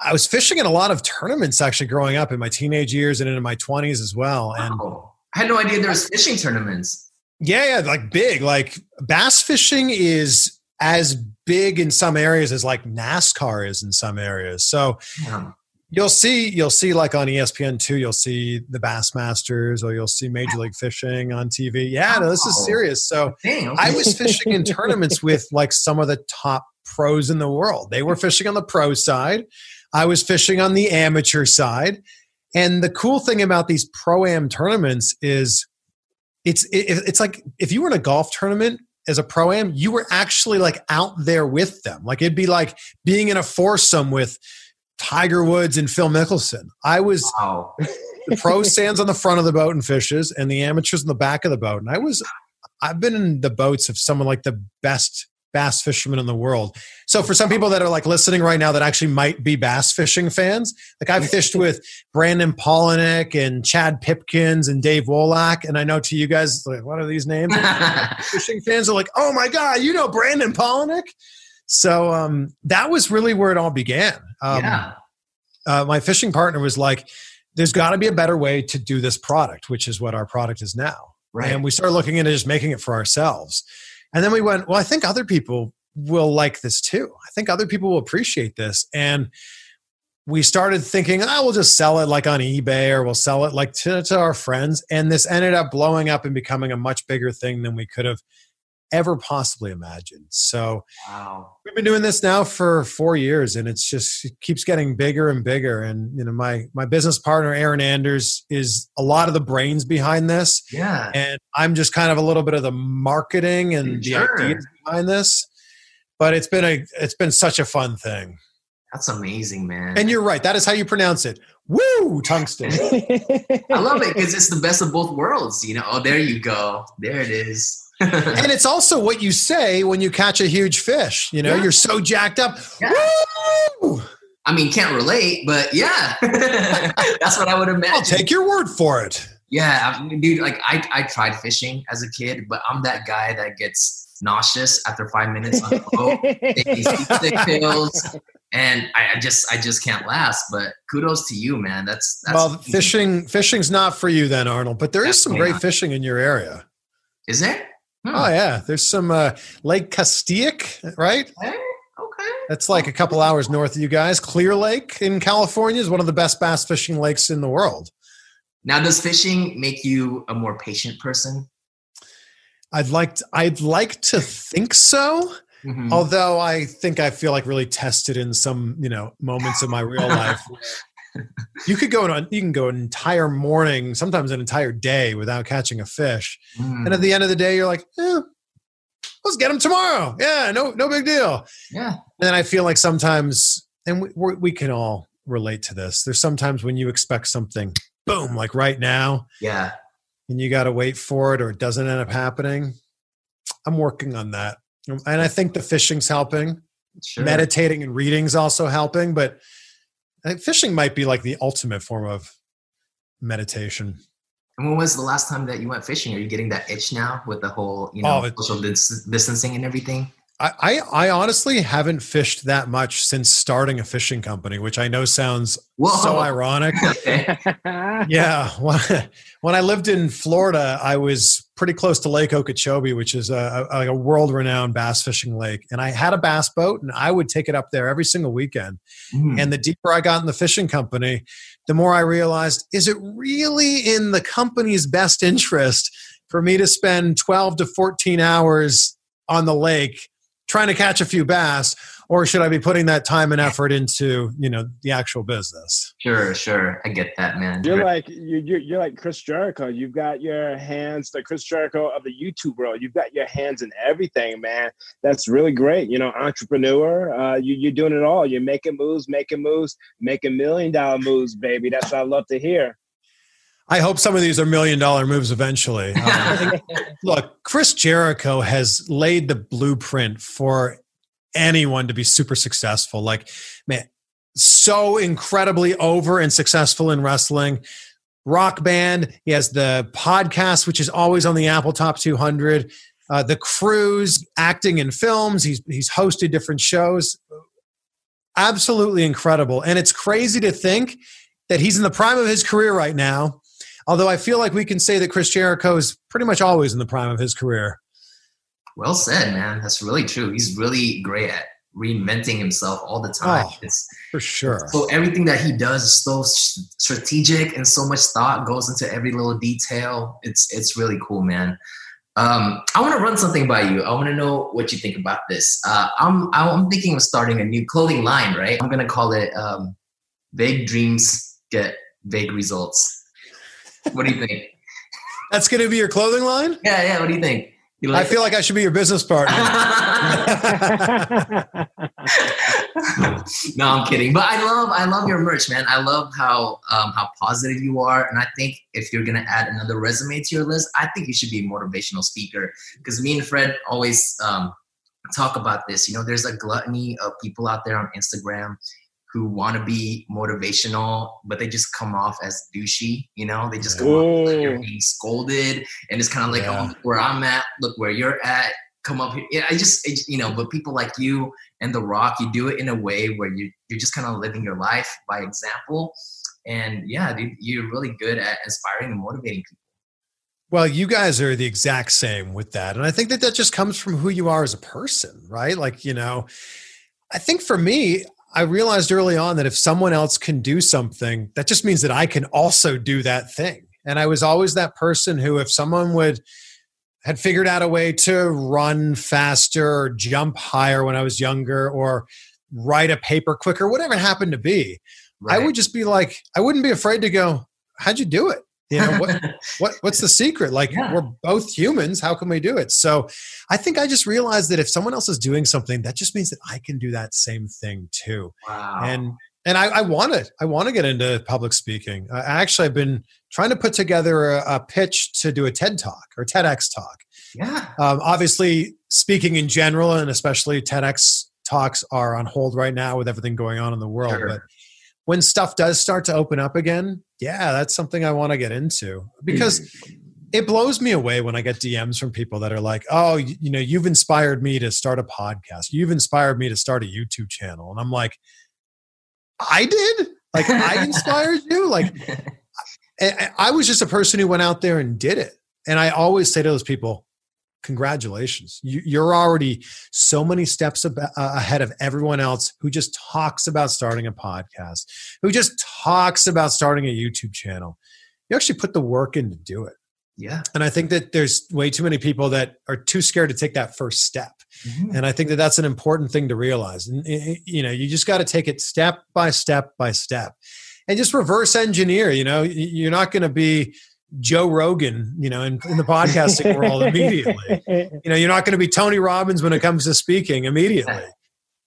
I was fishing in a lot of tournaments actually growing up in my teenage years and into my 20s as well. And Wow. I had no idea there was fishing tournaments. Yeah, yeah, like big. Like bass fishing is as big in some areas as like NASCAR is in some areas. So Yeah. you'll see, you'll see like on ESPN two, you'll see the Bassmasters, or you'll see Major League Fishing on TV. Yeah, no, this is serious. So I was fishing in tournaments with like some of the top pros in the world. They were fishing on the pro side. I was fishing on the amateur side. And the cool thing about these pro am tournaments is it's it, it's like if you were in a golf tournament as a pro am, you were actually like out there with them. Like it'd be like being in a foursome with Tiger Woods and Phil Mickelson. I was Wow. the pro stands on the front of the boat and fishes, and the amateurs in the back of the boat. And I was, I've been in the boats of someone like the best bass fishermen in the world. So for some people that are like listening right now that actually might be bass fishing fans, like I've fished with Brandon Palaniuk and Chad Pipkens and Dave Wolak, and I know to you guys, like, what are these names? fishing fans are like, oh my god, you know Brandon Palaniuk. So um, that was really where it all began. Um, yeah. uh, my fishing partner was like, there's got to be a better way to do this product, which is what our product is now. Right. And we started looking into just making it for ourselves. And then we went, well, I think other people will like this too. I think other people will appreciate this. And we started thinking, oh, we'll just sell it like on eBay or we'll sell it like to, to our friends. And this ended up blowing up and becoming a much bigger thing than we could have ever possibly imagined. So Wow. we've been doing this now for four years and it's just it keeps getting bigger and bigger. And you know, my my business partner, Aaron Anders, is a lot of the brains behind this. Yeah. And I'm just kind of a little bit of the marketing and the ideas behind this. But it's been a it's been such a fun thing. That's amazing, man. And you're right. That is how you pronounce it. Woo, tungsten. I love it because it's the best of both worlds. You know, oh, there you go. There it is. And it's also what you say when you catch a huge fish. You know, Yeah. you're so jacked up. Yeah. I mean, can't relate, but yeah, that's what I would imagine. I'll take your word for it. Yeah, I mean, dude. Like I, I tried fishing as a kid, but I'm that guy that gets nauseous after five minutes on the boat. pills, and I, I just, I just can't last. But kudos to you, man. That's, that's well, amazing. fishing fishing's not for you then, Arnold. But there is some great not. fishing in your area. Is there? Hmm. Oh yeah, there's some uh, Lake Castaic, right? Okay. okay. That's like a couple hours north of you guys. Clear Lake in California is one of the best bass fishing lakes in the world. Now, does fishing make you a more patient person? I'd like to, I'd like to think so. Mhm. Although I think I feel like really tested in some, you know, moments of my real life. You could go on you can go an entire morning, sometimes an entire day without catching a fish. Mm. And at the end of the day, you're like, eh, let's get them tomorrow. Yeah, no, no big deal. yeah. And I feel like sometimes, and we, we can all relate to this. There's sometimes when you expect something, boom, like right now, Yeah. and you got to wait for it or it doesn't end up happening. I'm working on that. And I think the fishing's helping. Sure. Meditating and reading's also helping, but I think fishing might be like the ultimate form of meditation. And when was the last time that you went fishing? Are you getting that itch now with the whole, you oh, know, Oh, social dis- distancing and everything? I, I, honestly haven't fished that much since starting a fishing company, which I know sounds Whoa. so ironic. Yeah. When, I lived in Florida, I was pretty close to Lake Okeechobee, which is a, a, a world renowned bass fishing lake. And I had a bass boat and I would take it up there every single weekend. Mhm. And the deeper I got in the fishing company, the more I realized is it really in the company's best interest for me to spend 12 to 14 hours on the lake trying to catch a few bass? Or should I be putting that time and effort into, you know, the actual business? Sure, sure. I get that, man. You're like you- you're, you're like Chris Jericho. You've got your hands, the Chris Jericho of the YouTube world. You've got your hands in everything, man. That's really great. You know, entrepreneur. Uh, you, you're doing it all. You're making moves, making moves, making million dollar moves, baby. That's what I love to hear. I hope some of these are million dollar moves eventually. Um, look, Chris Jericho has laid the blueprint for anyone to be super successful. Like, man, so incredibly over and successful in wrestling. Rock band. He has the podcast, which is always on the Apple Top 200. Uh, the cruise, acting in films. He's he's hosted different shows. Absolutely incredible, and it's crazy to think that he's in the prime of his career right now. Although I feel like we can say that Chris Jericho is pretty much always in the prime of his career. Well said, man. That's really true. He's really great at reinventing himself all the time. Oh. It's For sure. so everything that he does is so strategic and so much thought goes into every little detail. It's it's really cool, man. Um, I want to run something by you. I want to know what you think about this. Uh, I'm I'm thinking of starting a new clothing line. Right? I'm gonna call it um, "Vague Dreams Get Vague Results." What do you think? That's going to be your clothing line? yeah, yeah. What do you think? You I feel like I should be your business partner. no, I'm kidding. But I love I love your merch, man. I love how um, how positive you are, and I think if you're gonna add another resume to your list, I think you should be a motivational speaker. Because me and Fred always um, talk about this. You know, there's a gluttony of people out there on Instagram who want to be motivational, but they just come off as douchey. You know, they just come off like you're being scolded, and it's kind of like, Yeah. oh, where I'm at, look where you're at. Come up here. Yeah, I just, it, you know, but people like you and The Rock, you do it in a way where you you're just kind of living your life by example. And yeah, dude, you're really good at inspiring and motivating people. Well, you guys are the exact same with that. And I think that that just comes from who you are as a person, right? Like, you know, I think for me, I realized early on that if someone else can do something, that just means that I can also do that thing. And I was always that person who, if someone would had figured out a way to run faster or jump higher when I was younger or write a paper quicker, whatever it happened to be, right. I would just be like, I wouldn't be afraid to go, How'd you do it? You know, what, what what's the secret? Like yeah. we're both humans. How can we do it? So I think I just realized that if someone else is doing something, that just means that I can do that same thing too. Wow. And and I, I want to I want to get into public speaking. I actually have been trying to put together a, a pitch to do a TED talk or TEDx talk. Yeah. Um, obviously, speaking in general, and especially TEDx talks are on hold right now with everything going on in the world. Sure. But when stuff does start to open up again, yeah, that's something I want to get into because mm. it blows me away when I get DMs from people that are like, "Oh, you, you know, you've inspired me to start a podcast. You've inspired me to start a YouTube channel." And I'm like, "I did? Like I inspired you? Like I was just a person who went out there and did it." And I always say to those people, congratulations. You, are already so many steps ab- uh, ahead of everyone else who just talks about starting a podcast, who just talks about starting a YouTube channel. You actually put the work in to do it. Yeah. And I think that there's way too many people that are too scared to take that first step. Mm-hmm. And I think that that's an important thing to realize. And, you know, you just got to take it step by step by step and just reverse engineer. You know, you're not going to be Joe Rogan, you know, in, in the podcasting world immediately. You know, you're not going to be Tony Robbins when it comes to speaking immediately.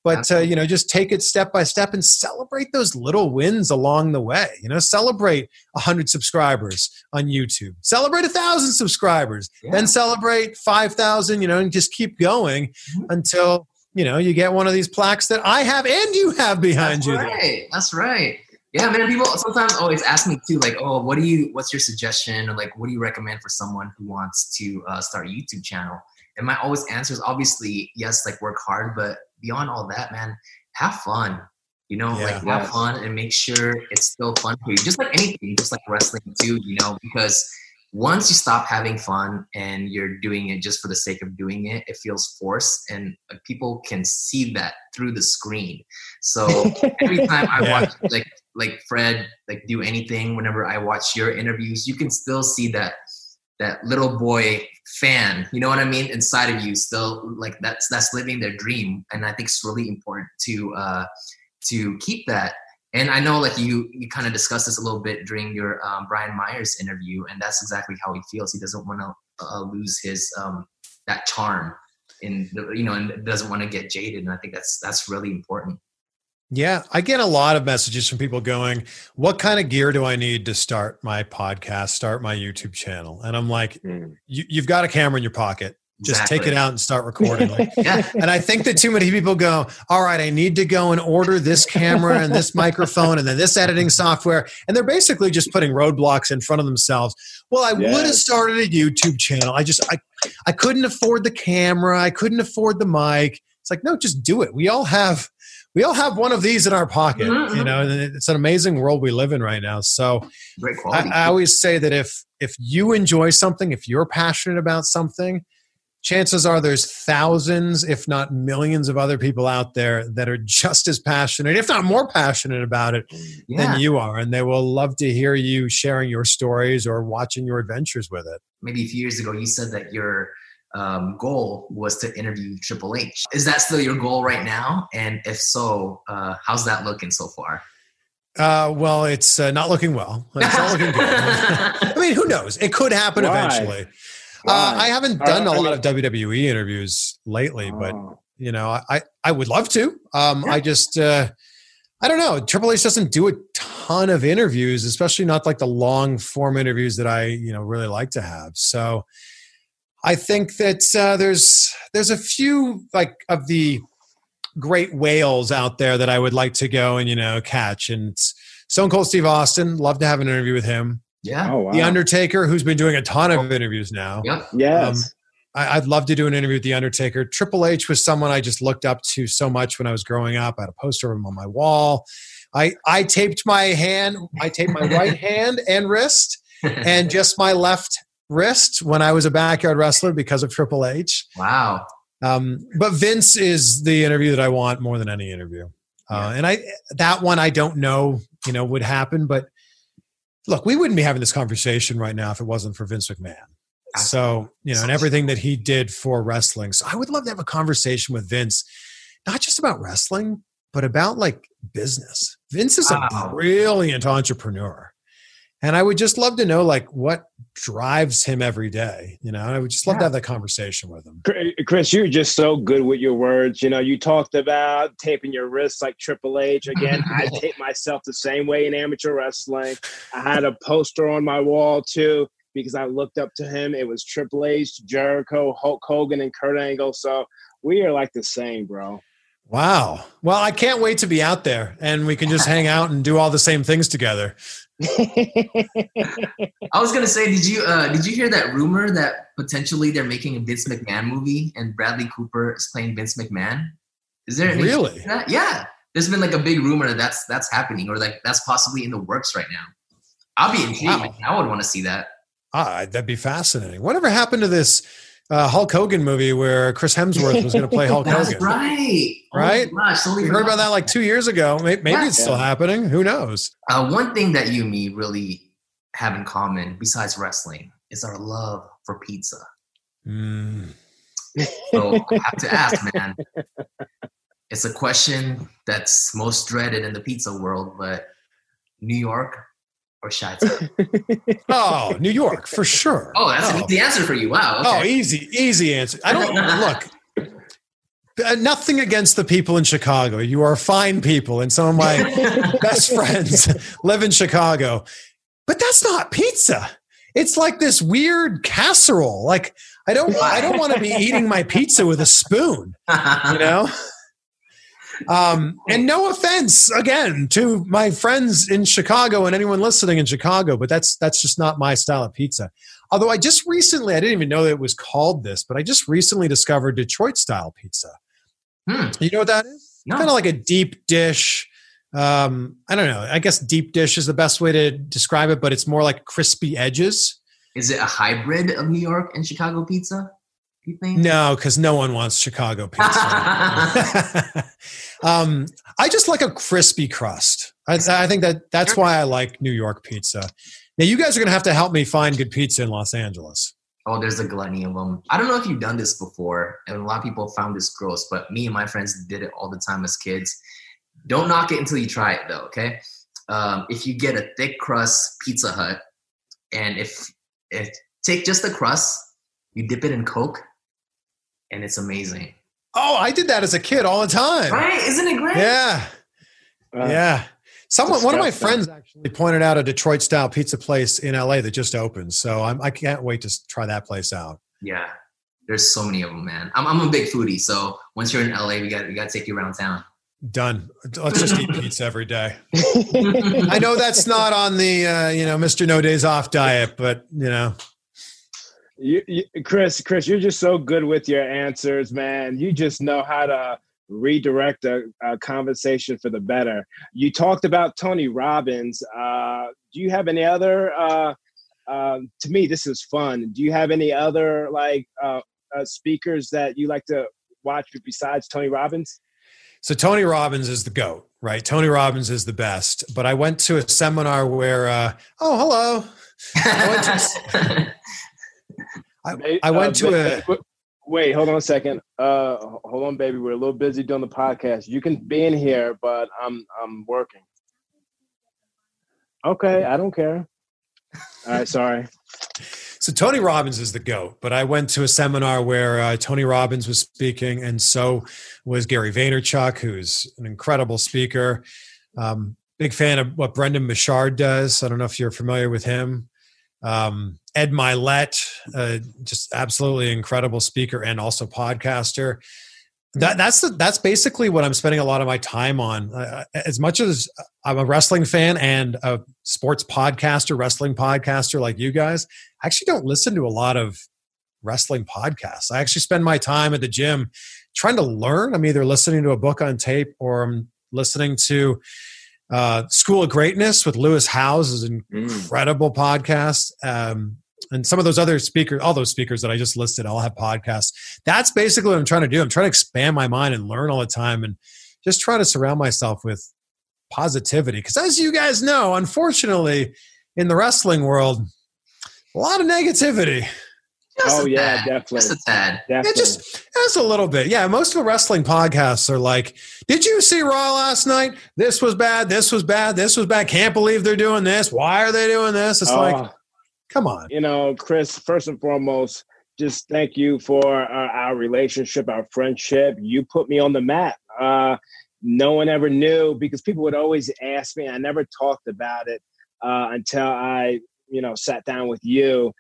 But uh, you know, just take it step by step and celebrate those little wins along the way. You know, celebrate hundred subscribers on YouTube, celebrate a thousand subscribers, yeah. then celebrate five thousand. You know, and just keep going mm-hmm. until you know you get one of these plaques that I have and you have behind That's you. Right. That's right. Yeah, man. People sometimes always ask me too, like, "Oh, what do you? What's your suggestion? Or like, what do you recommend for someone who wants to uh, start a YouTube channel?" And my always answer is obviously yes, like work hard, but beyond all that, man, have fun. You know, yeah, like have fun and make sure it's still fun for you. Just like anything, just like wrestling too. You know, because once you stop having fun and you're doing it just for the sake of doing it, it feels forced, and people can see that through the screen. So every time I yeah. watch like like Fred like do anything, whenever I watch your interviews, you can still see that that little boy fan. You know what I mean? Inside of you, still like that's that's living their dream, and I think it's really important to uh, to keep that and I know like you you kind of discussed this a little bit during your um, Brian Myers interview, and that's exactly how he feels. He doesn't want to uh, lose his um, that charm, in the, you know, and doesn't want to get jaded. And I think that's that's really important. Yeah, I get a lot of messages from people going, "What kind of gear do I need to start my podcast, start my YouTube channel?" And I'm like, mm. you, "You've got a camera in your pocket just exactly. take it out and start recording. Like, yeah. And I think that too many people go, all right, I need to go and order this camera and this microphone and then this editing software. And they're basically just putting roadblocks in front of themselves. Well, I yes. would have started a YouTube channel. I just, I, I couldn't afford the camera. I couldn't afford the mic. It's like, no, just do it. We all have, we all have one of these in our pocket, mm-hmm. you know, and it's an amazing world we live in right now. So I, I always say that if, if you enjoy something, if you're passionate about something, chances are there's thousands, if not millions, of other people out there that are just as passionate, if not more passionate about it yeah. than you are. And they will love to hear you sharing your stories or watching your adventures with it. Maybe a few years ago, you said that your um, goal was to interview Triple H. Is that still your goal right now? And if so, uh, how's that looking so far? Uh, well, it's uh, not looking well. It's not looking good. I mean, who knows? It could happen Why? eventually. Uh, I haven't done a lot of WWE interviews lately, but oh. you know, I I would love to. Um, I just uh, I don't know. Triple H doesn't do a ton of interviews, especially not like the long form interviews that I you know really like to have. So I think that uh, there's there's a few like of the great whales out there that I would like to go and you know catch. And Stone Cold Steve Austin, love to have an interview with him. Yeah. Oh, wow. The Undertaker, who's been doing a ton of interviews now. Yep. Yes. Um, I, would love to do an interview with The Undertaker. Triple H was someone I just looked up to so much when I was growing up. I had a poster of him on my wall. I, I taped my hand, I taped my right hand and wrist and just my left wrist when I was a backyard wrestler because of Triple H. Wow. Um, but Vince is the interview that I want more than any interview. Uh, and I that one I don't know, you know, would happen. But look, we wouldn't be having this conversation right now if it wasn't for Vince McMahon. So you know, and everything that he did for wrestling. So I would love to have a conversation with Vince, not just about wrestling, but about like business. Vince is a Wow. brilliant entrepreneur. And I would just love to know like what drives him every day. You know, I would just love to have that conversation with him. Chris, you're just so good with your words. You know, you talked about taping your wrists like Triple H. Again, I tape myself the same way in amateur wrestling. I had a poster on my wall too because I looked up to him. It was Triple H, Jericho, Hulk Hogan, and Kurt Angle. So we are like the same, bro. Wow. Well, I can't wait to be out there and we can just hang out and do all the same things together. I was gonna say, did you uh, did you hear that rumor that potentially they're making a Vince McMahon movie and Bradley Cooper is playing Vince McMahon? Is there Really? That? Yeah, there's been like a big rumor that that's that's happening or like that's possibly in the works right now. I'll be intrigued. Wow. I would want to see that. Ah, that'd be fascinating. Whatever happened to this uh, Hulk Hogan movie where Chris Hemsworth was going to play Hulk That's Hogan? right. Oh Right? gosh, totally We heard about that like two years ago. Maybe, maybe Yeah. it's still happening. Who knows? Uh, one thing that you and me really have in common, besides wrestling, is our love for pizza. Mm. So I have to ask, man. It's a question that's most dreaded in the pizza world, but New York or Oh, New York for sure. Oh, that's oh. an easy answer for you. Wow. Oh, easy, easy answer. I don't look. uh, Nothing against the people in Chicago. You are fine people, and some of my best friends live in Chicago. But that's not pizza. It's like this weird casserole. Like I don't I don't want to be eating my pizza with a spoon, you know? Um, and no offense again to my friends in Chicago and anyone listening in Chicago, but that's that's just not my style of pizza. Although I just recently, I didn't even know that it was called this, but I just recently discovered Detroit style pizza. Hmm. You know what that is? No. Kind of like a deep dish. Um, I don't know. I guess deep dish is the best way to describe it, but it's more like crispy edges. Is it a hybrid of New York and Chicago pizza? You think? No, because no one wants Chicago pizza. um, I just like a crispy crust. I, I think that that's why I like New York pizza. Now, you guys are going to have to help me find good pizza in Los Angeles. Oh, there's a gluttony of them. I don't know if you've done this before, and a lot of people found this gross, but me and my friends did it all the time as kids. Don't knock it until you try it, though. Okay. Um, if you get a thick crust Pizza Hut, and if if take just the crust, you dip it in Coke, and it's amazing. Oh, I did that as a kid all the time. Right? Isn't it great? Yeah. Uh, yeah. Someone, one of my friends actually pointed out a Detroit style pizza place in LA that just opened. So I'm, I can't wait to try that place out. Yeah. There's so many of them, man. I'm, I'm a big foodie, so once you're in LA, we got we got to take you around town. Done. Let's just eat pizza every day. I know that's not on the uh, you know Mr. No Days Off diet, but you know You, you, Chris, Chris, you're just so good with your answers, man. You just know how to redirect a, a conversation for the better. You talked about Tony Robbins. Uh, do you have any other? Uh, um, to me, this is fun. Do you have any other like uh, uh, speakers that you like to watch besides Tony Robbins? So Tony Robbins is the goat, right? Tony Robbins is the best. But I went to a seminar where, uh, oh, hello. I went to, I, I went to a. a. Wait, hold on a second. Uh, hold on, baby. We're a little busy doing the podcast. You can be in here, but I'm I'm working. Okay, I don't care. All right, sorry. So Tony Robbins is the goat, but I went to a seminar where uh, Tony Robbins was speaking, and so was Gary Vaynerchuk, who's an incredible speaker. Um, big fan of what Brendon Burchard does. I don't know if you're familiar with him. Um, Ed Mylett, uh, just absolutely incredible speaker and also podcaster. That, that's the, that's basically what I'm spending a lot of my time on. Uh, as much as I'm a wrestling fan and a sports podcaster, wrestling podcaster like you guys, I actually don't listen to a lot of wrestling podcasts. I actually spend my time at the gym trying to learn. I'm either listening to a book on tape or I'm listening to uh, School of Greatness with Lewis Howes is an incredible podcast. Um, and some of those other speakers, all those speakers that I just listed, all have podcasts. That's basically what I'm trying to do. I'm trying to expand my mind and learn all the time and just try to surround myself with positivity. Because as you guys know, unfortunately, in the wrestling world, a lot of negativity. Just oh yeah, tad. definitely, Just a tad. definitely. It just that's a little bit. Yeah, most of the wrestling podcasts are like, "Did you see Raw last night? This was bad. This was bad. This was bad. Can't believe they're doing this. Why are they doing this?" It's like, Oh, come on. you know, Chris. First and foremost, just thank you for uh, our relationship, our friendship. You put me on the map. Uh, no one ever knew because people would always ask me. I never talked about it uh, until I, you know, sat down with you.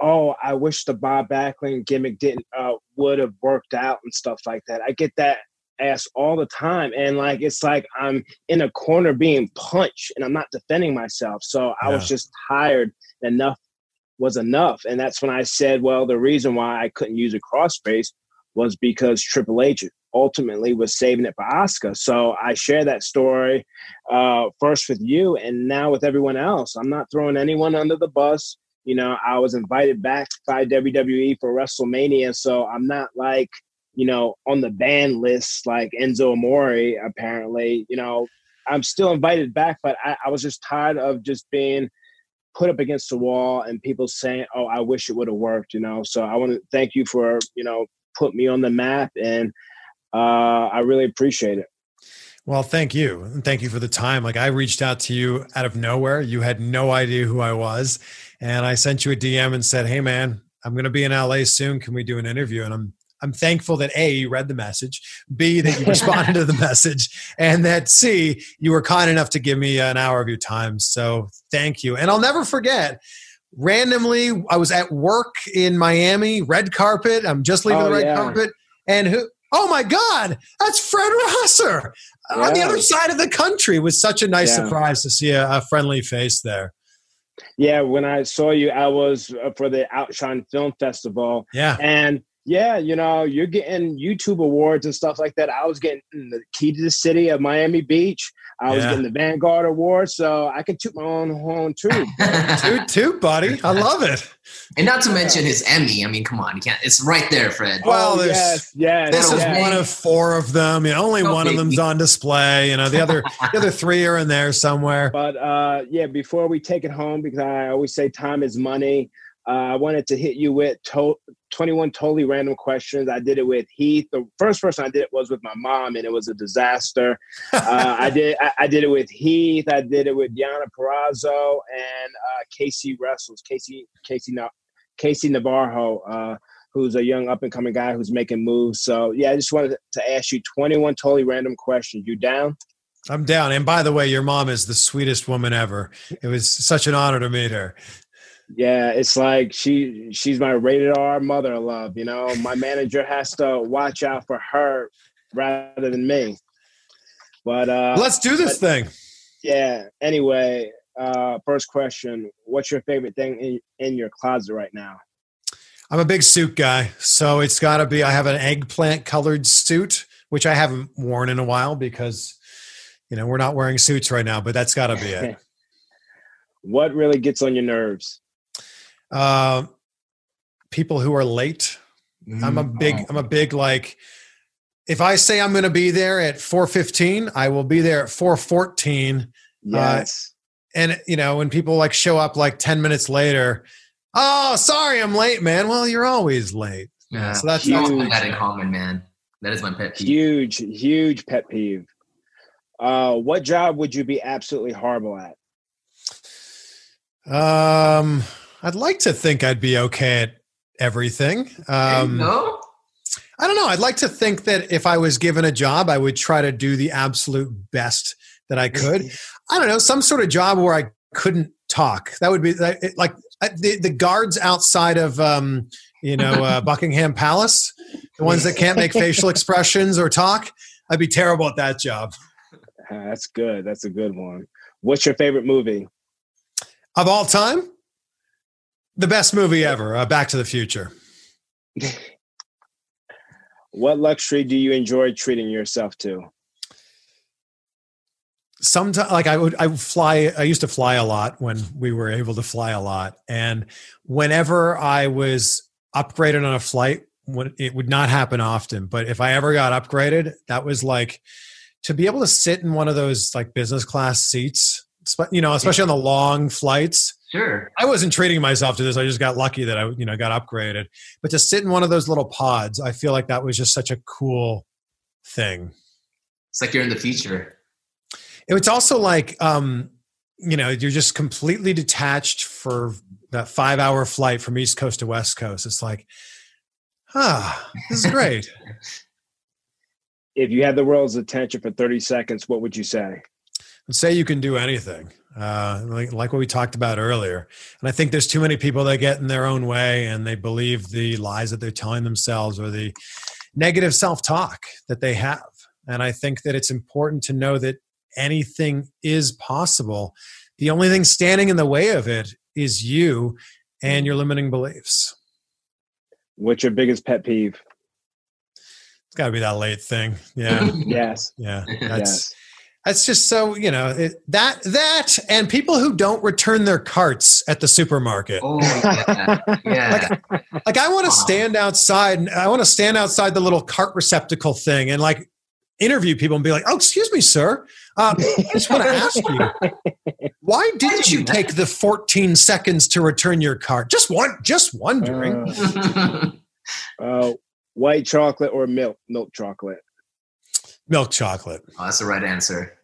Oh, I wish the Bob Backlund gimmick didn't uh, would have worked out and stuff like that. I get that asked all the time, and like it's like I'm in a corner being punched, and I'm not defending myself. So I was just tired. Enough was enough, and that's when I said, well, the reason why I couldn't use a crossface was because Triple H ultimately was saving it for Oscar. So I share that story uh, first with you, and now with everyone else. I'm not throwing anyone under the bus. You know, I was invited back by WWE for WrestleMania, so I'm not like you know on the ban list like Enzo Amore. Apparently, you know, I'm still invited back, but I, I was just tired of just being put up against the wall and people saying, "Oh, I wish it would have worked," you know. So I want to thank you for you know put me on the map, and uh, I really appreciate it. Well, thank you. And thank you for the time. Like I reached out to you out of nowhere. You had no idea who I was. And I sent you a DM and said, Hey man, I'm gonna be in LA soon. Can we do an interview? And I'm I'm thankful that A, you read the message, B, that you responded to the message, and that C, you were kind enough to give me an hour of your time. So thank you. And I'll never forget, randomly, I was at work in Miami, red carpet. I'm just leaving Oh, the red yeah. carpet. And who, oh my God, that's Fred Rosser on the other side of the country. It was such a nice Yeah. surprise to see a, a friendly face there. Yeah, when I saw you, I was uh, for the Outshine Film Festival, Yeah. and yeah, you know, you're getting YouTube awards and stuff like that. I was getting the Key to the City of Miami Beach. I was Yeah. getting the Vanguard Award, so I can toot my own horn too. Toot, toot, buddy. I love it. and not to mention his Emmy. I mean, come on, you can't. It's right there, Fred. Well, oh, there's- yes, yes, This is yes. one of four of them. You know, only No one of biggie. them's on display. You know, the other the other three are in there somewhere. But uh, yeah, before we take it home, because I always say time is money, uh, I wanted to hit you with to- 21 totally random questions. I did it with Heath. The first person I did it was with my mom, and it was a disaster. uh, I did I, I did it with Heath. I did it with Diana Perrazzo and uh, Casey Wrestles. Casey Casey Na- Casey Navarro. Uh, Who's a young up and coming guy who's making moves. So, yeah, I just wanted to ask you 21 totally random questions. You down? I'm down. And by the way, your mom is the sweetest woman ever. It was such an honor to meet her. Yeah, it's like she she's my rated R mother of love, you know. My manager has to watch out for her rather than me. But uh Let's do this thing. yeah, anyway, uh first question, what's your favorite thing in, in your closet right now? I'm a big suit guy, so it's got to be. I have an eggplant colored suit, which I haven't worn in a while because, you know, we're not wearing suits right now. But that's got to be it. what really gets on your nerves? Uh, people who are late. I'm a big. Oh. I'm a big like. If I say I'm going to be there at 4:15, I will be there at 4:14. Yes. And you know, when people like show up like 10 minutes later, oh, sorry, I'm late, man. Well, you're always late. Yeah. So that's, We that's huge. that in common, man. That is my pet peeve. huge, huge pet peeve. Uh what job would you be absolutely horrible at? Um, I'd like to think I'd be okay at everything. There you Um, go. I don't know. I'd like to think that if I was given a job, I would try to do the absolute best that I could. I don't know, some sort of job where I couldn't talk. That would be like, like uh, the, the guards outside of, um, you know, uh, Buckingham Palace, the ones that can't make facial expressions or talk. I'd be terrible at that job. Uh, that's good. That's a good one. What's your favorite movie? Of all time, the best movie ever, uh, Back to the Future. What luxury do you enjoy treating yourself to? sometimes like I would I would fly I used to fly a lot when we were able to fly a lot and whenever I was upgraded on a flight when it would not happen often but if I ever got upgraded that was like to be able to sit in one of those like business class seats you know especially on the long flights Sure. I wasn't treating myself to this. I just got lucky that I, you know, got upgraded. But to sit in one of those little pods, I feel like that was just such a cool thing. It's like you're in the future. It was also like, um, you know, you're just completely detached for that five hour flight from East Coast to West Coast. It's like, ah, this is great. If you had the world's attention for 30 seconds, what would you say? And say you can do anything uh, like, like what we talked about earlier and i think there's too many people that get in their own way and they believe the lies that they're telling themselves or the negative self-talk that they have and i think that it's important to know that anything is possible the only thing standing in the way of it is you and your limiting beliefs What's your biggest pet peeve? it's got to be that late thing yeah Yes. yeah that's yes. That's just so you know it, that that and people who don't return their carts at the supermarket. Oh yeah, yeah. Like I want to stand outside and I want to stand outside the little cart receptacle thing and like interview people and be like, "Oh, excuse me, sir. Uh, I just want to ask you, why didn't you take the 14 seconds to return your cart? Just one, just wondering. Uh, uh, white chocolate or milk? Milk chocolate. Milk chocolate. Oh, that's the right answer.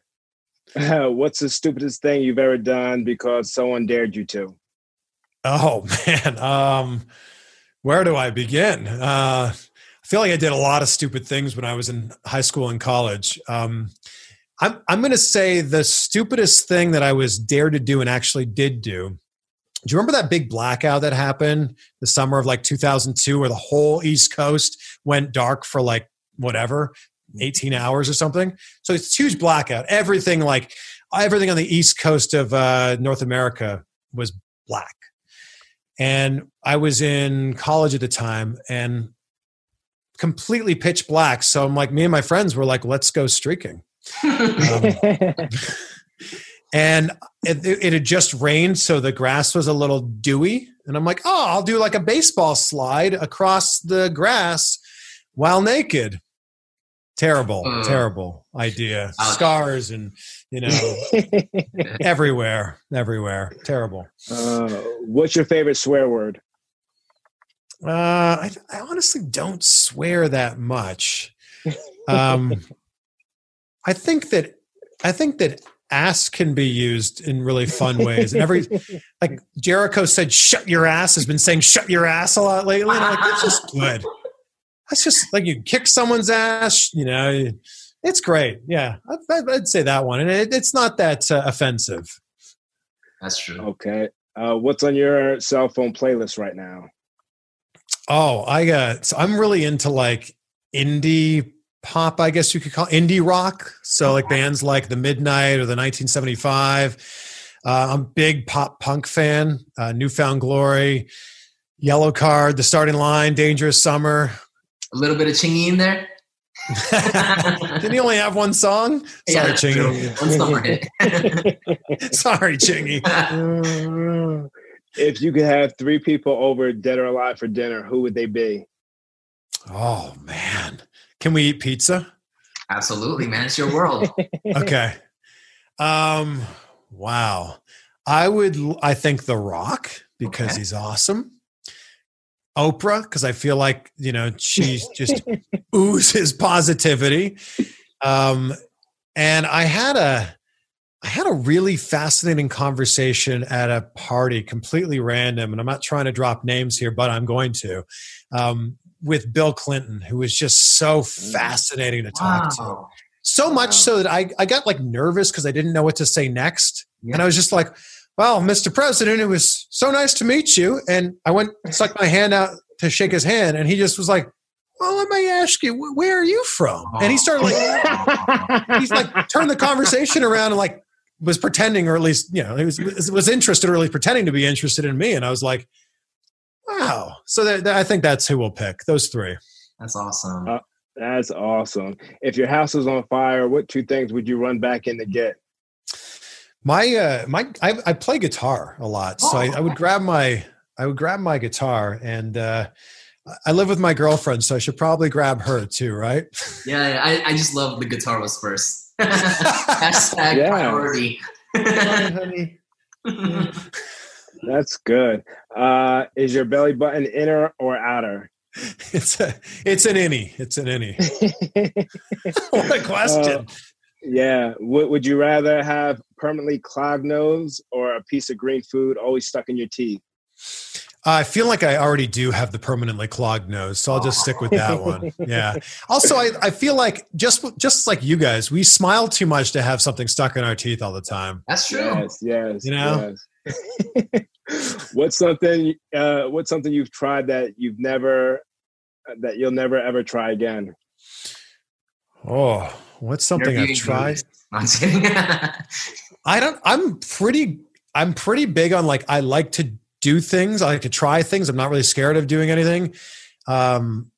What's the stupidest thing you've ever done because someone dared you to? Oh man, um, where do I begin? Uh, I feel like I did a lot of stupid things when I was in high school and college. Um, I'm I'm going to say the stupidest thing that I was dared to do and actually did do. Do you remember that big blackout that happened the summer of like 2002, where the whole East Coast went dark for like whatever 18 hours or something? So it's a huge blackout. Everything like everything on the East Coast of uh, North America was black and I was in college at the time and completely pitch black. So I'm like, me and my friends were like, let's go streaking. Um, and it, it had just rained, so the grass was a little dewy. And I'm like, oh, I'll do like a baseball slide across the grass while naked. Terrible, Uh. terrible idea. Ouch. Scars and, you know, everywhere, everywhere. Terrible. uh, what's your favorite swear word? Uh, I, I honestly don't swear that much. Um, I think that I think that ass can be used in really fun ways. And every like Jericho said, "Shut your ass" has been saying "shut your ass" a lot lately. And I'm like, that's just good. That's just like you kick someone's ass. You know, it's great. Yeah, I'd, I'd say that one, and it, it's not that uh, offensive. That's true. Okay. Uh, what's on your cell phone playlist right now? Oh, I got. So I'm really into like indie pop, I guess you could call indie rock. So like bands like the Midnight or the 1975. Uh, I'm a big pop punk fan. Uh, New Found Glory, Yellowcard, The Starting Line, Dangerous Summer. A little bit of chingy in there. Didn't he only have one song? Sorry, Yeah. Chingy. One summer hit. Sorry, Chingy. If you could have three people over, dead or alive, for dinner, who would they be? Oh man, can we eat pizza? Absolutely, man. It's your world. okay. Um, wow. I would, I think The Rock because Okay. he's awesome. Oprah because I feel like you know she just oozes positivity. Um, and I had a, I had a really fascinating conversation at a party, completely random, and I'm not trying to drop names here, but I'm going to, um, with Bill Clinton, who was just so fascinating to talk to so much Wow. so that I, I got like nervous because I didn't know what to say next. Yeah. And I was just like, well, Mr. President, it was so nice to meet you. And I went, stuck my hand out to shake his hand. And he just was like, well, let me ask you, where are you from? And he started like, he's like, turned the conversation around and like was pretending, or at least, you know, he was, was, was interested or at least pretending to be interested in me. And I was like, wow. So that, that- I think that's who we'll pick. Those three. That's awesome. Uh, That's awesome. If your house was on fire, what two things would you run back in to get? My uh my I, I play guitar a lot, so I, I would grab my I would grab my guitar and uh I live with my girlfriend, so I should probably grab her too, right? Yeah, yeah, I, I just love the guitar was first. Hashtag Yeah. priority. honey. That's good. Uh, is your belly button inner or outer? It's a it's an innie. It's an innie. what a question. Uh, yeah. Would, would you rather have permanently clogged nose or a piece of green food always stuck in your teeth? I feel like I already do have the permanently clogged nose, so I'll just stick with that one. Yeah. Also, I, I feel like just just like you guys, we smile too much to have something stuck in our teeth all the time. That's true. Yes, yes. You know? yes. what's something? Uh, what's something you've tried that you've never, that you'll never ever try again? Oh, what's something I've Interviewing tried? I don't. I'm pretty. I'm pretty big on like I like to do things. I like to try things. I'm not really scared of doing anything. Um,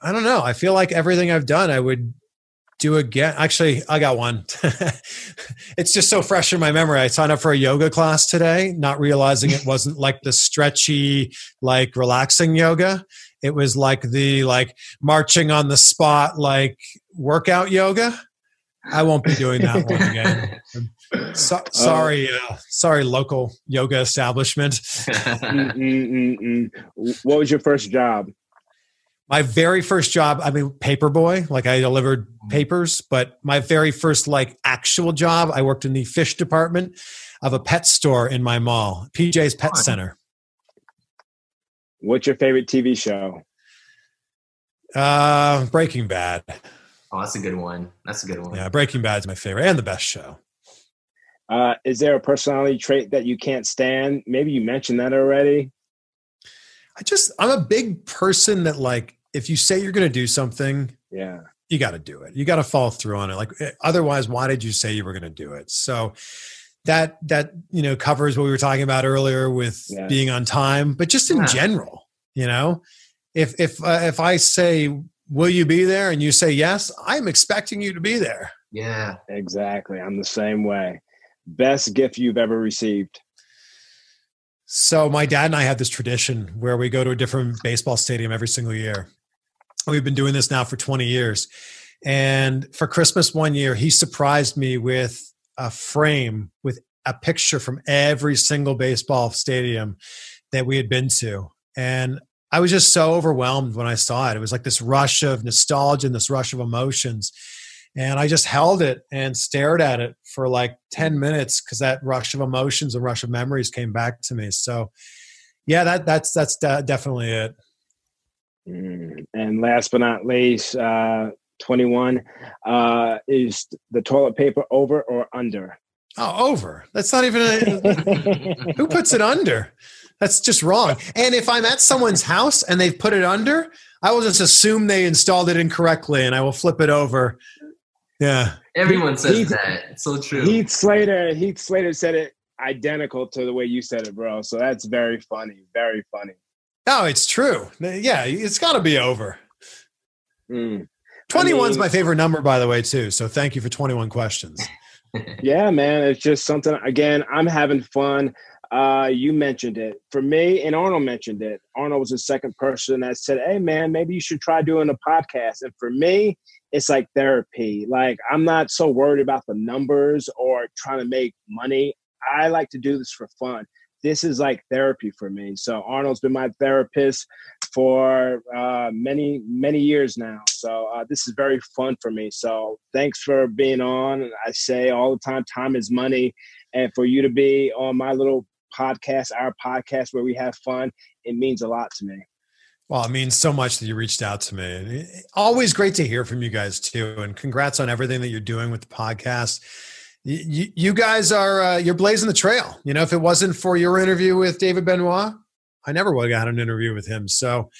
I don't know. I feel like everything I've done, I would do again. Actually, I got one. it's just so fresh in my memory. I signed up for a yoga class today, not realizing it wasn't like the stretchy, like relaxing yoga. It was like the like marching on the spot, like workout yoga. I won't be doing that one again. So, sorry, uh, sorry, local yoga establishment. Mm, mm, mm, mm. What was your first job? My very first job, I mean, paperboy, like I delivered papers, but my very first like actual job, I worked in the fish department of a pet store in my mall, PJ's Pet Fun. Center. What's your favorite TV show? Uh, Breaking Bad. Oh, that's a good one. That's a good one. Yeah, Breaking Bad's my favorite and the best show. Uh, is there a personality trait that you can't stand? Maybe you mentioned that already. I just, I'm a big person that like, if you say you're going to do something, Yeah. you got to do it. You got to follow through on it. Like eh, otherwise, why did you say you were going to do it? So that that you know covers what we were talking about earlier with Yeah. being on time, but just in Yeah. general, you know, if if uh, if I say, "Will you be there?" and you say yes, I'm expecting you to be there. Yeah. Exactly. I'm the same way. Best gift you've ever received. So my dad and I have this tradition where we go to a different baseball stadium every single year. We've been doing this now for 20 years. And for Christmas one year, he surprised me with a frame with a picture from every single baseball stadium that we had been to. And I was just so overwhelmed when I saw it. It was like this rush of nostalgia and this rush of emotions. And I just held it and stared at it for like 10 minutes because that rush of emotions and rush of memories came back to me. So, yeah, that that's that's de- definitely it. Mm. And last but not least, uh, 21 uh, is the toilet paper over or under? Oh, over. That's not even a, who puts it under. That's just wrong. And if I'm at someone's house and they've put it under, I will just assume they installed it incorrectly and I will flip it over. Yeah. Everyone says Heath- that. It's so true. Heath Slater, Heath Slater said it identical to the way you said it, bro. So that's very funny. Very funny. Oh, it's true. Yeah, it's got to be over. Mm. 21 is mean- my favorite number, by the way, too. So thank you for 21 questions. Yeah, man. It's just something. Again, I'm having fun. Uh, you mentioned it for me, and Arnold mentioned it. Arnold was the second person that said, "Hey, man, maybe you should try doing a podcast." And for me, it's like therapy. Like I'm not so worried about the numbers or trying to make money. I like to do this for fun. This is like therapy for me. So Arnold's been my therapist for uh, many many years now. So uh, this is very fun for me. So thanks for being on. I say all the time, time is money, and for you to be on my little podcast, our podcast where we have fun, it means a lot to me. Well, it means so much that you reached out to me. Always great to hear from you guys too, and congrats on everything that you're doing with the podcast. You, you guys are uh, you're blazing the trail. You know, if it wasn't for your interview with David Benoit, I never would have got an interview with him. So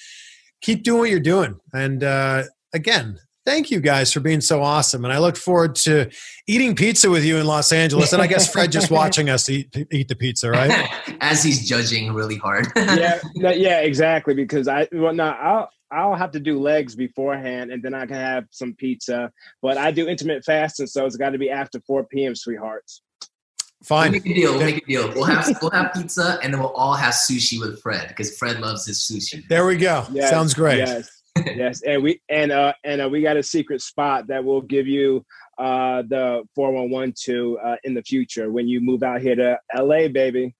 keep doing what you're doing. And uh, again, thank you guys for being so awesome. And I look forward to eating pizza with you in Los Angeles. And I guess Fred just watching us eat eat the pizza, right? As he's judging really hard. yeah, no, yeah, exactly. Because I well, no, I'll I'll have to do legs beforehand, and then I can have some pizza. But I do intermittent fasting, so it's got to be after four p.m. Sweethearts. Fine. We'll make a deal. We'll make a deal. We'll have we'll have pizza, and then we'll all have sushi with Fred because Fred loves his sushi. There we go. Yes, Sounds great. Yes, yes, and we and uh and uh, we got a secret spot that will give you uh the four one one two uh in the future when you move out here to L.A. Baby.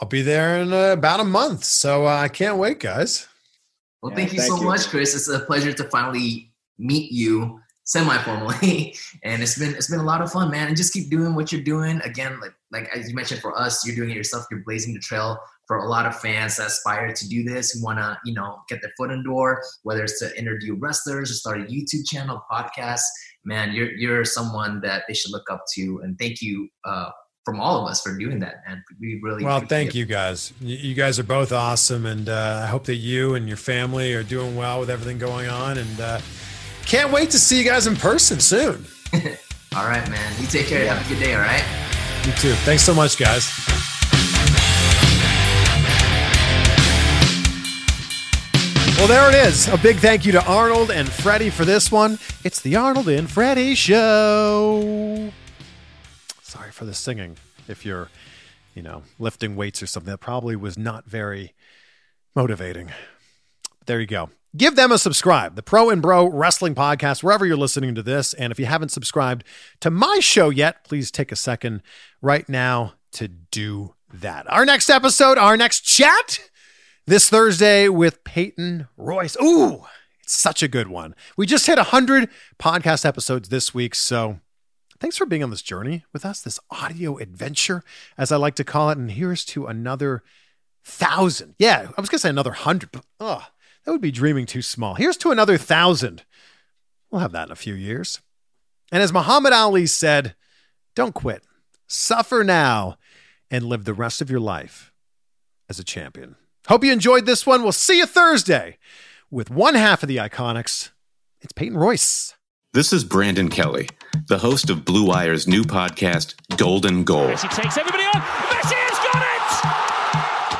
I'll be there in uh, about a month, so uh, I can't wait, guys. Well, Yeah, thank you thank so you. much, Chris. It's a pleasure to finally meet you semi-formally, and it's been it's been a lot of fun, man. And just keep doing what you're doing. Again, like like as you mentioned, for us, you're doing it yourself. You're blazing the trail for a lot of fans that aspire to do this, who want to you know get their foot in the door, whether it's to interview wrestlers or start a YouTube channel, podcast. Man, you're you're someone that they should look up to, and thank you. Uh, from all of us for doing that, man. We really Well, thank it. you guys. You you guys are both awesome, and uh, I hope that you and your family are doing well with everything going on. And uh, can't wait to see you guys in person soon. All right, man. You take care. Have a good day. All right. You too. Thanks so much, guys. Well, there it is. A big thank you to Arnold and Freddie for this one. It's the Arnold and Freddie Show. Sorry for the singing. If you're, you know, lifting weights or something, that probably was not very motivating. There you go. Give them a subscribe, the Pro and Bro Wrestling Podcast, wherever you're listening to this. And if you haven't subscribed to my show yet, please take a second right now to do that. Our next episode, our next chat, this Thursday with Peyton Royce. Ooh, it's such a good one. We just hit 100 podcast episodes this week. So thanks for being on this journey with us, this audio adventure, as I like to call it. And here's to another thousand. Yeah, I was going to say another hundred, but oh, that would be dreaming too small. Here's to another thousand. We'll have that in a few years. And as Muhammad Ali said, don't quit, suffer now, and live the rest of your life as a champion. Hope you enjoyed this one. We'll see you Thursday with one half of the IIconics. It's Peyton Royce. This is Brandon Kelly, the host of Blue Wire's new podcast, Golden Goal. Messi takes everybody on.